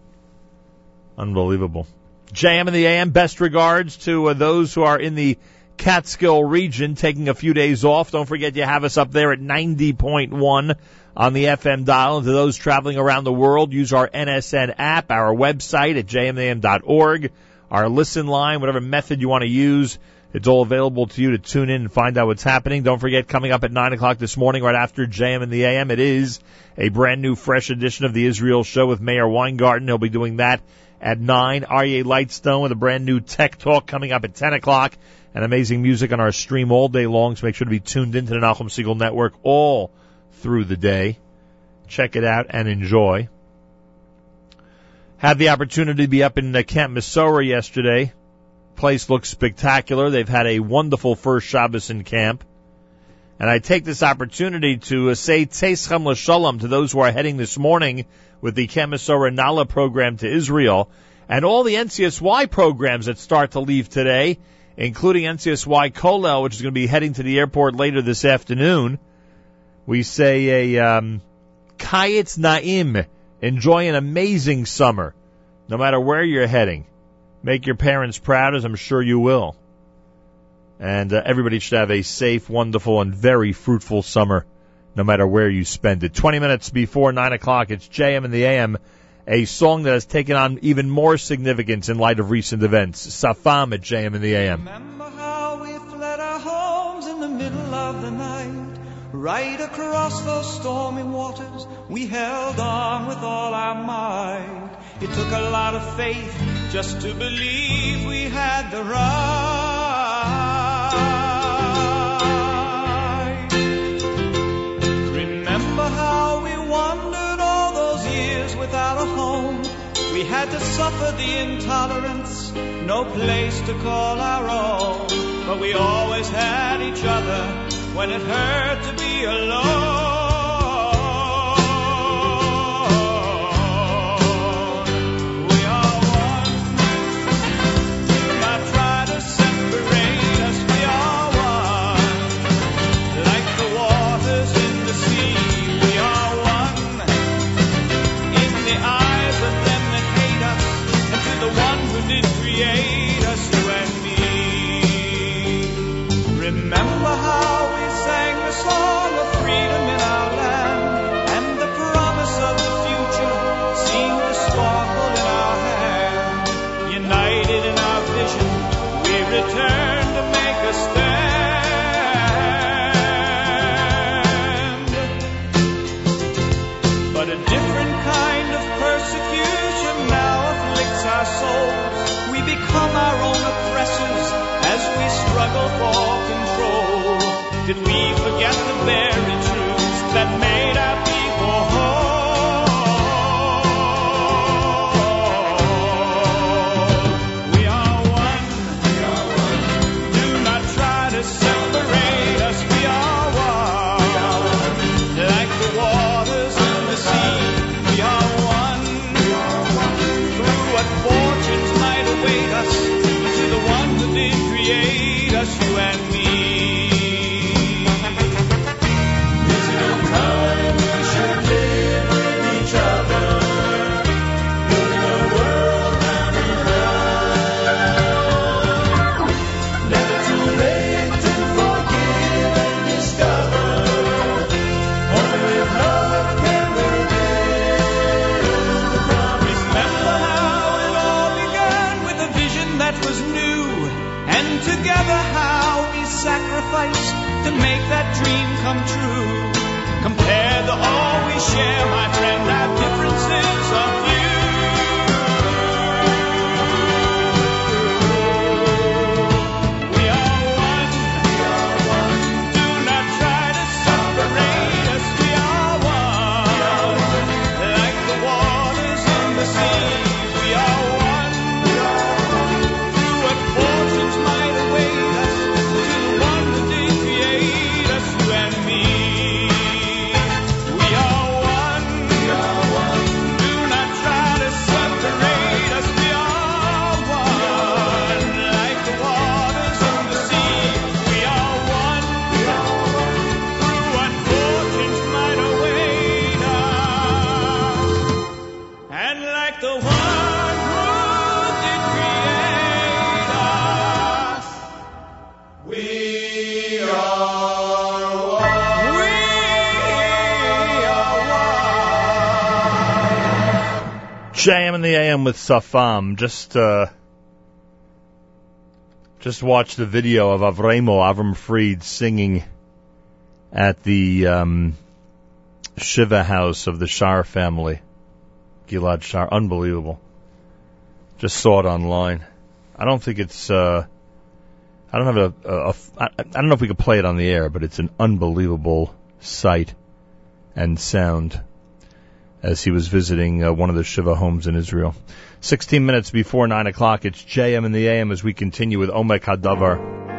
Unbelievable. JM and the AM, best regards to uh, those who are in the Catskill region taking a few days off. Don't forget you have us up there at 90.1 on the FM dial. And to those traveling around the world, use our NSN app, our website at jmam.org, our listen line, whatever method you want to use. It's all available to you to tune in and find out what's happening. Don't forget, coming up at 9 o'clock this morning, right after JM and the AM, it is a brand new, fresh edition of the Israel Show with Meir Weingarten. He'll be doing that at 9. Aryeh Lightstone with a brand new Tech Talk coming up at 10 o'clock. And amazing music on our stream all day long, so make sure to be tuned into the Nachum Segal Network all through the day. Check it out and enjoy. Had the opportunity to be up in uh, Camp Mesorah yesterday. Place looks spectacular. They've had a wonderful first Shabbos in camp. And I take this opportunity to uh, say Teschem L'Shalom to those who are heading this morning with the Missouri Nala program to Israel and all the NCSY programs that start to leave today, including NCSY Kolel, which is going to be heading to the airport later this afternoon. We say a um, Kayetz Naim. Enjoy an amazing summer, no matter where you're heading. Make your parents proud, as I'm sure you will. And uh, everybody should have a safe, wonderful, and very fruitful summer, no matter where you spend it. 20 minutes before 9 o'clock, it's JM and the AM, a song that has taken on even more significance in light of recent events. Safam at JM and the AM. Remember how we fled our homes in the middle of the night? Right across those stormy waters, we held on with all our might. It took a lot of faith just to believe we had the right. Had to suffer the intolerance, no place to call our own. But we always had each other when it hurt to be alone. come true. Compare the all we share, my friend. The AM with Safam. Just uh, just watched the video of Avremo Avram Fried singing at the um, Shiva house of the Shar family. Gilad Shar, unbelievable. Just saw it online. I don't think it's. Uh, I don't have a, a, a. I I don't know if we could play it on the air, but it's an unbelievable sight and sound as he was visiting uh, one of the Shiva homes in Israel. 16 minutes before 9 o'clock, it's JM in the AM as we continue with Omek Hadavar.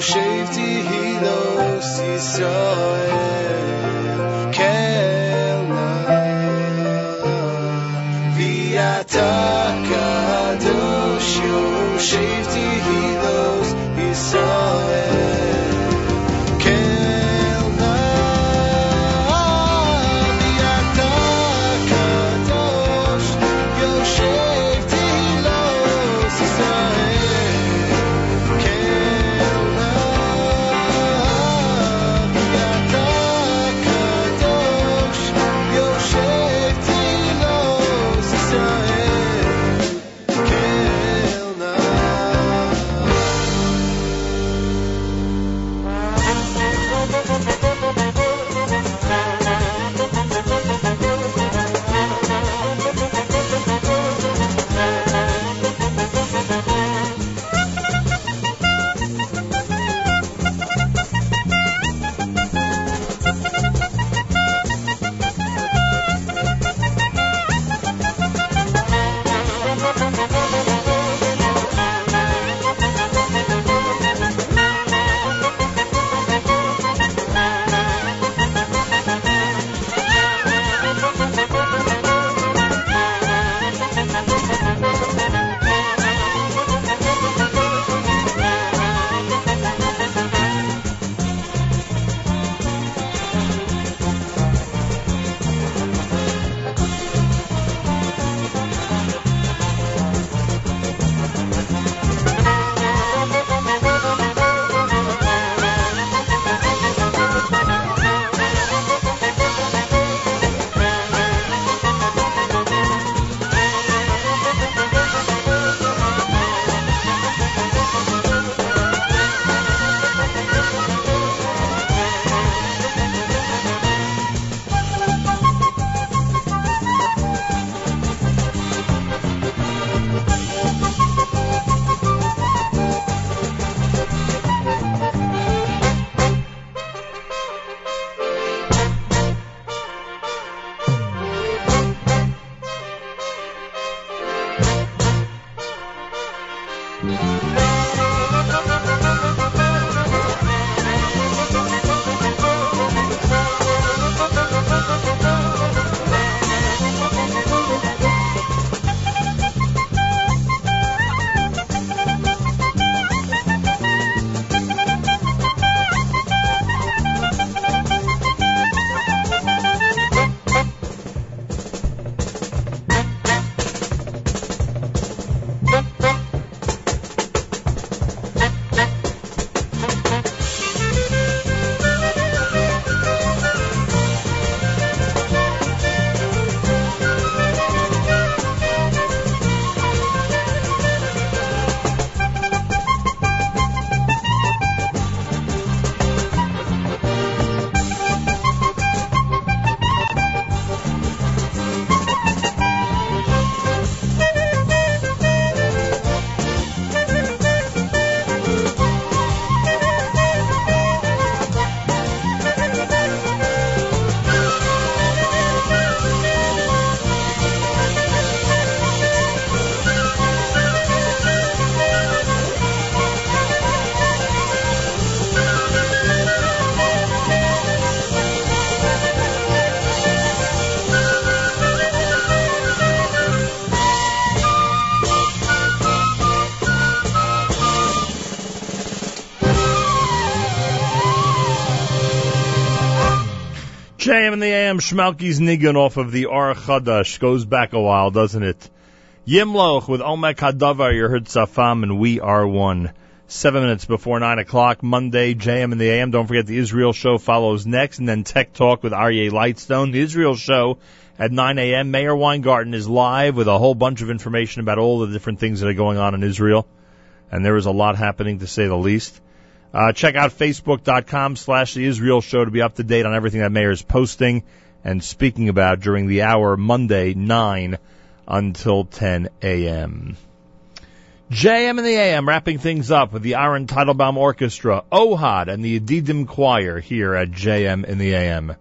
shaved Yisrael. JM in the AM, Schmalki's Nigun off of the Ar Chadash. Goes back a while, doesn't it? Yimloch with Omek Hadavar, you heard Safam, and we are one. Seven minutes before nine o'clock, Monday, JM in the AM. Don't forget the Israel show follows next, and then Tech Talk with Aryeh Lightstone. The Israel show at 9 a.m. Meir Weingarten is live with a whole bunch of information about all the different things that are going on in Israel. And there is a lot happening to say the least. Uh, check out facebook.com slash the Israel show to be up to date on everything that Meir is posting and speaking about during the hour Monday 9 until 10 a.m. JM and the AM wrapping things up with the Aaron Teitelbaum Orchestra, Ohad, and the Yedidim Choir here at JM in the AM.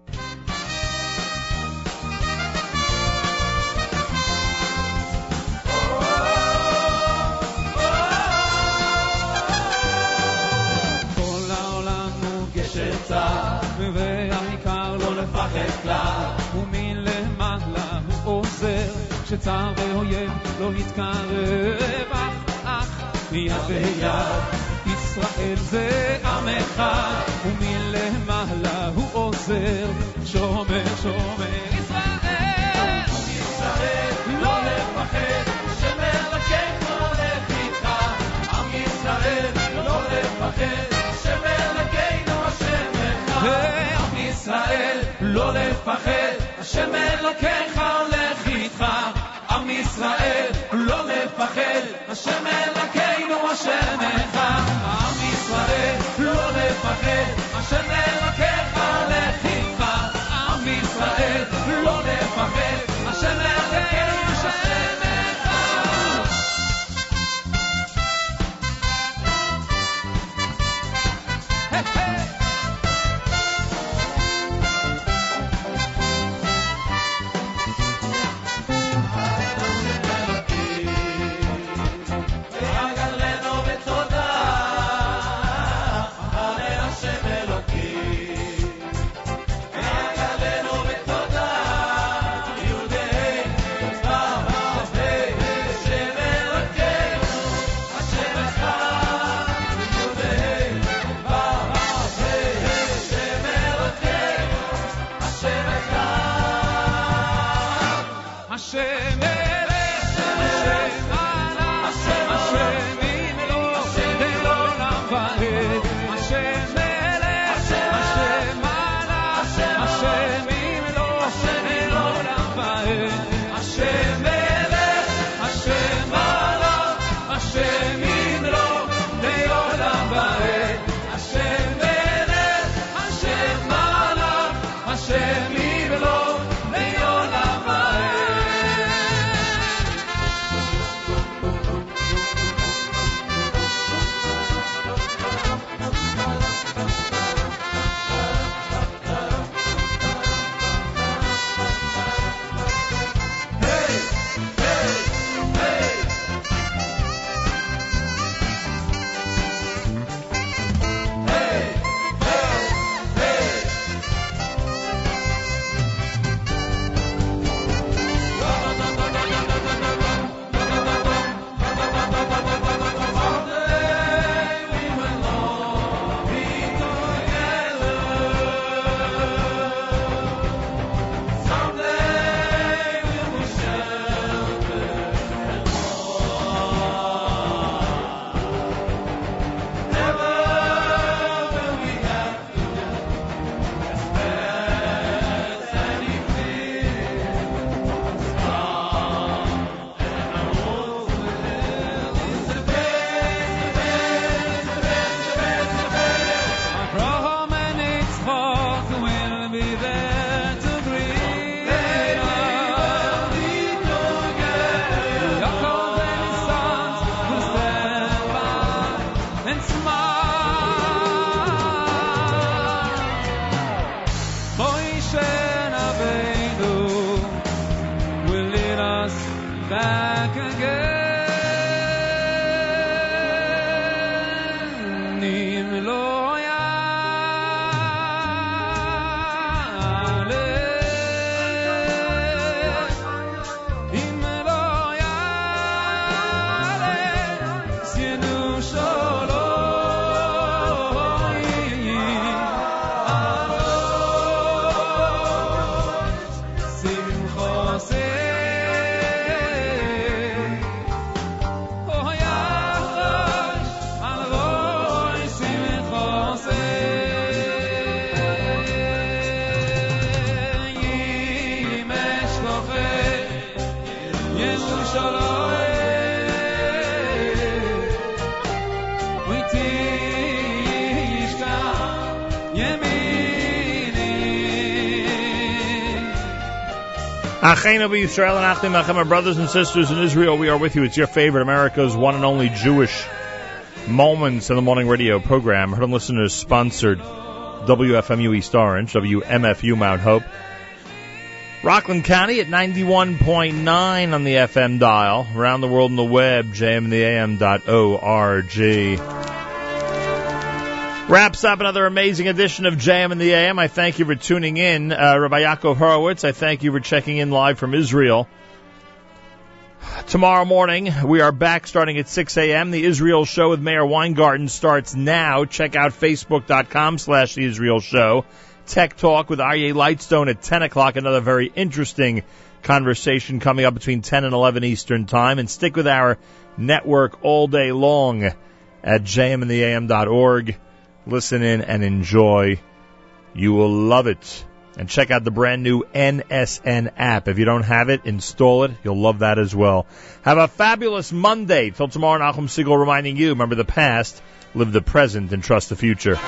צר ואויב לא יתקרב, אך אך מיד ביד. ישראל זה עם אחד, ומלמעלה הוא עוזר, שומר שומר ישראל. ישראל, לא לפחד, שמלקק הולך איתך. עם ישראל, לא לפחד, שמלקנו השם אחד. עם ישראל, לא לפחד, השם אלוקיך Our brothers and sisters in Israel, we are with you. It's your favorite America's one and only Jewish Moments in the Morning radio program. Heard on listeners sponsored WFMU East Orange, WMFU Mount Hope. Rockland County at 91.9 on the FM dial. Around the world on the web, jmintheam.org. Wraps up another amazing edition of JM and the AM. I thank you for tuning in. Uh, Rabbi Yakov Horowitz, I thank you for checking in live from Israel. Tomorrow morning, we are back starting at 6 a.m. The Israel Show with Meir Weingarten starts now. Check out facebook.com slash The Israel Show. Tech Talk with Aryeh Lightstone at 10 o'clock. Another very interesting conversation coming up between 10 and 11 Eastern Time. And stick with our network all day long at jmintheam.org. Listen in and enjoy. You will love it. And check out the brand new NSN app. If you don't have it, install it. You'll love that as well. Have a fabulous Monday. Till tomorrow, Nachum Segal reminding you, remember the past, live the present, and trust the future.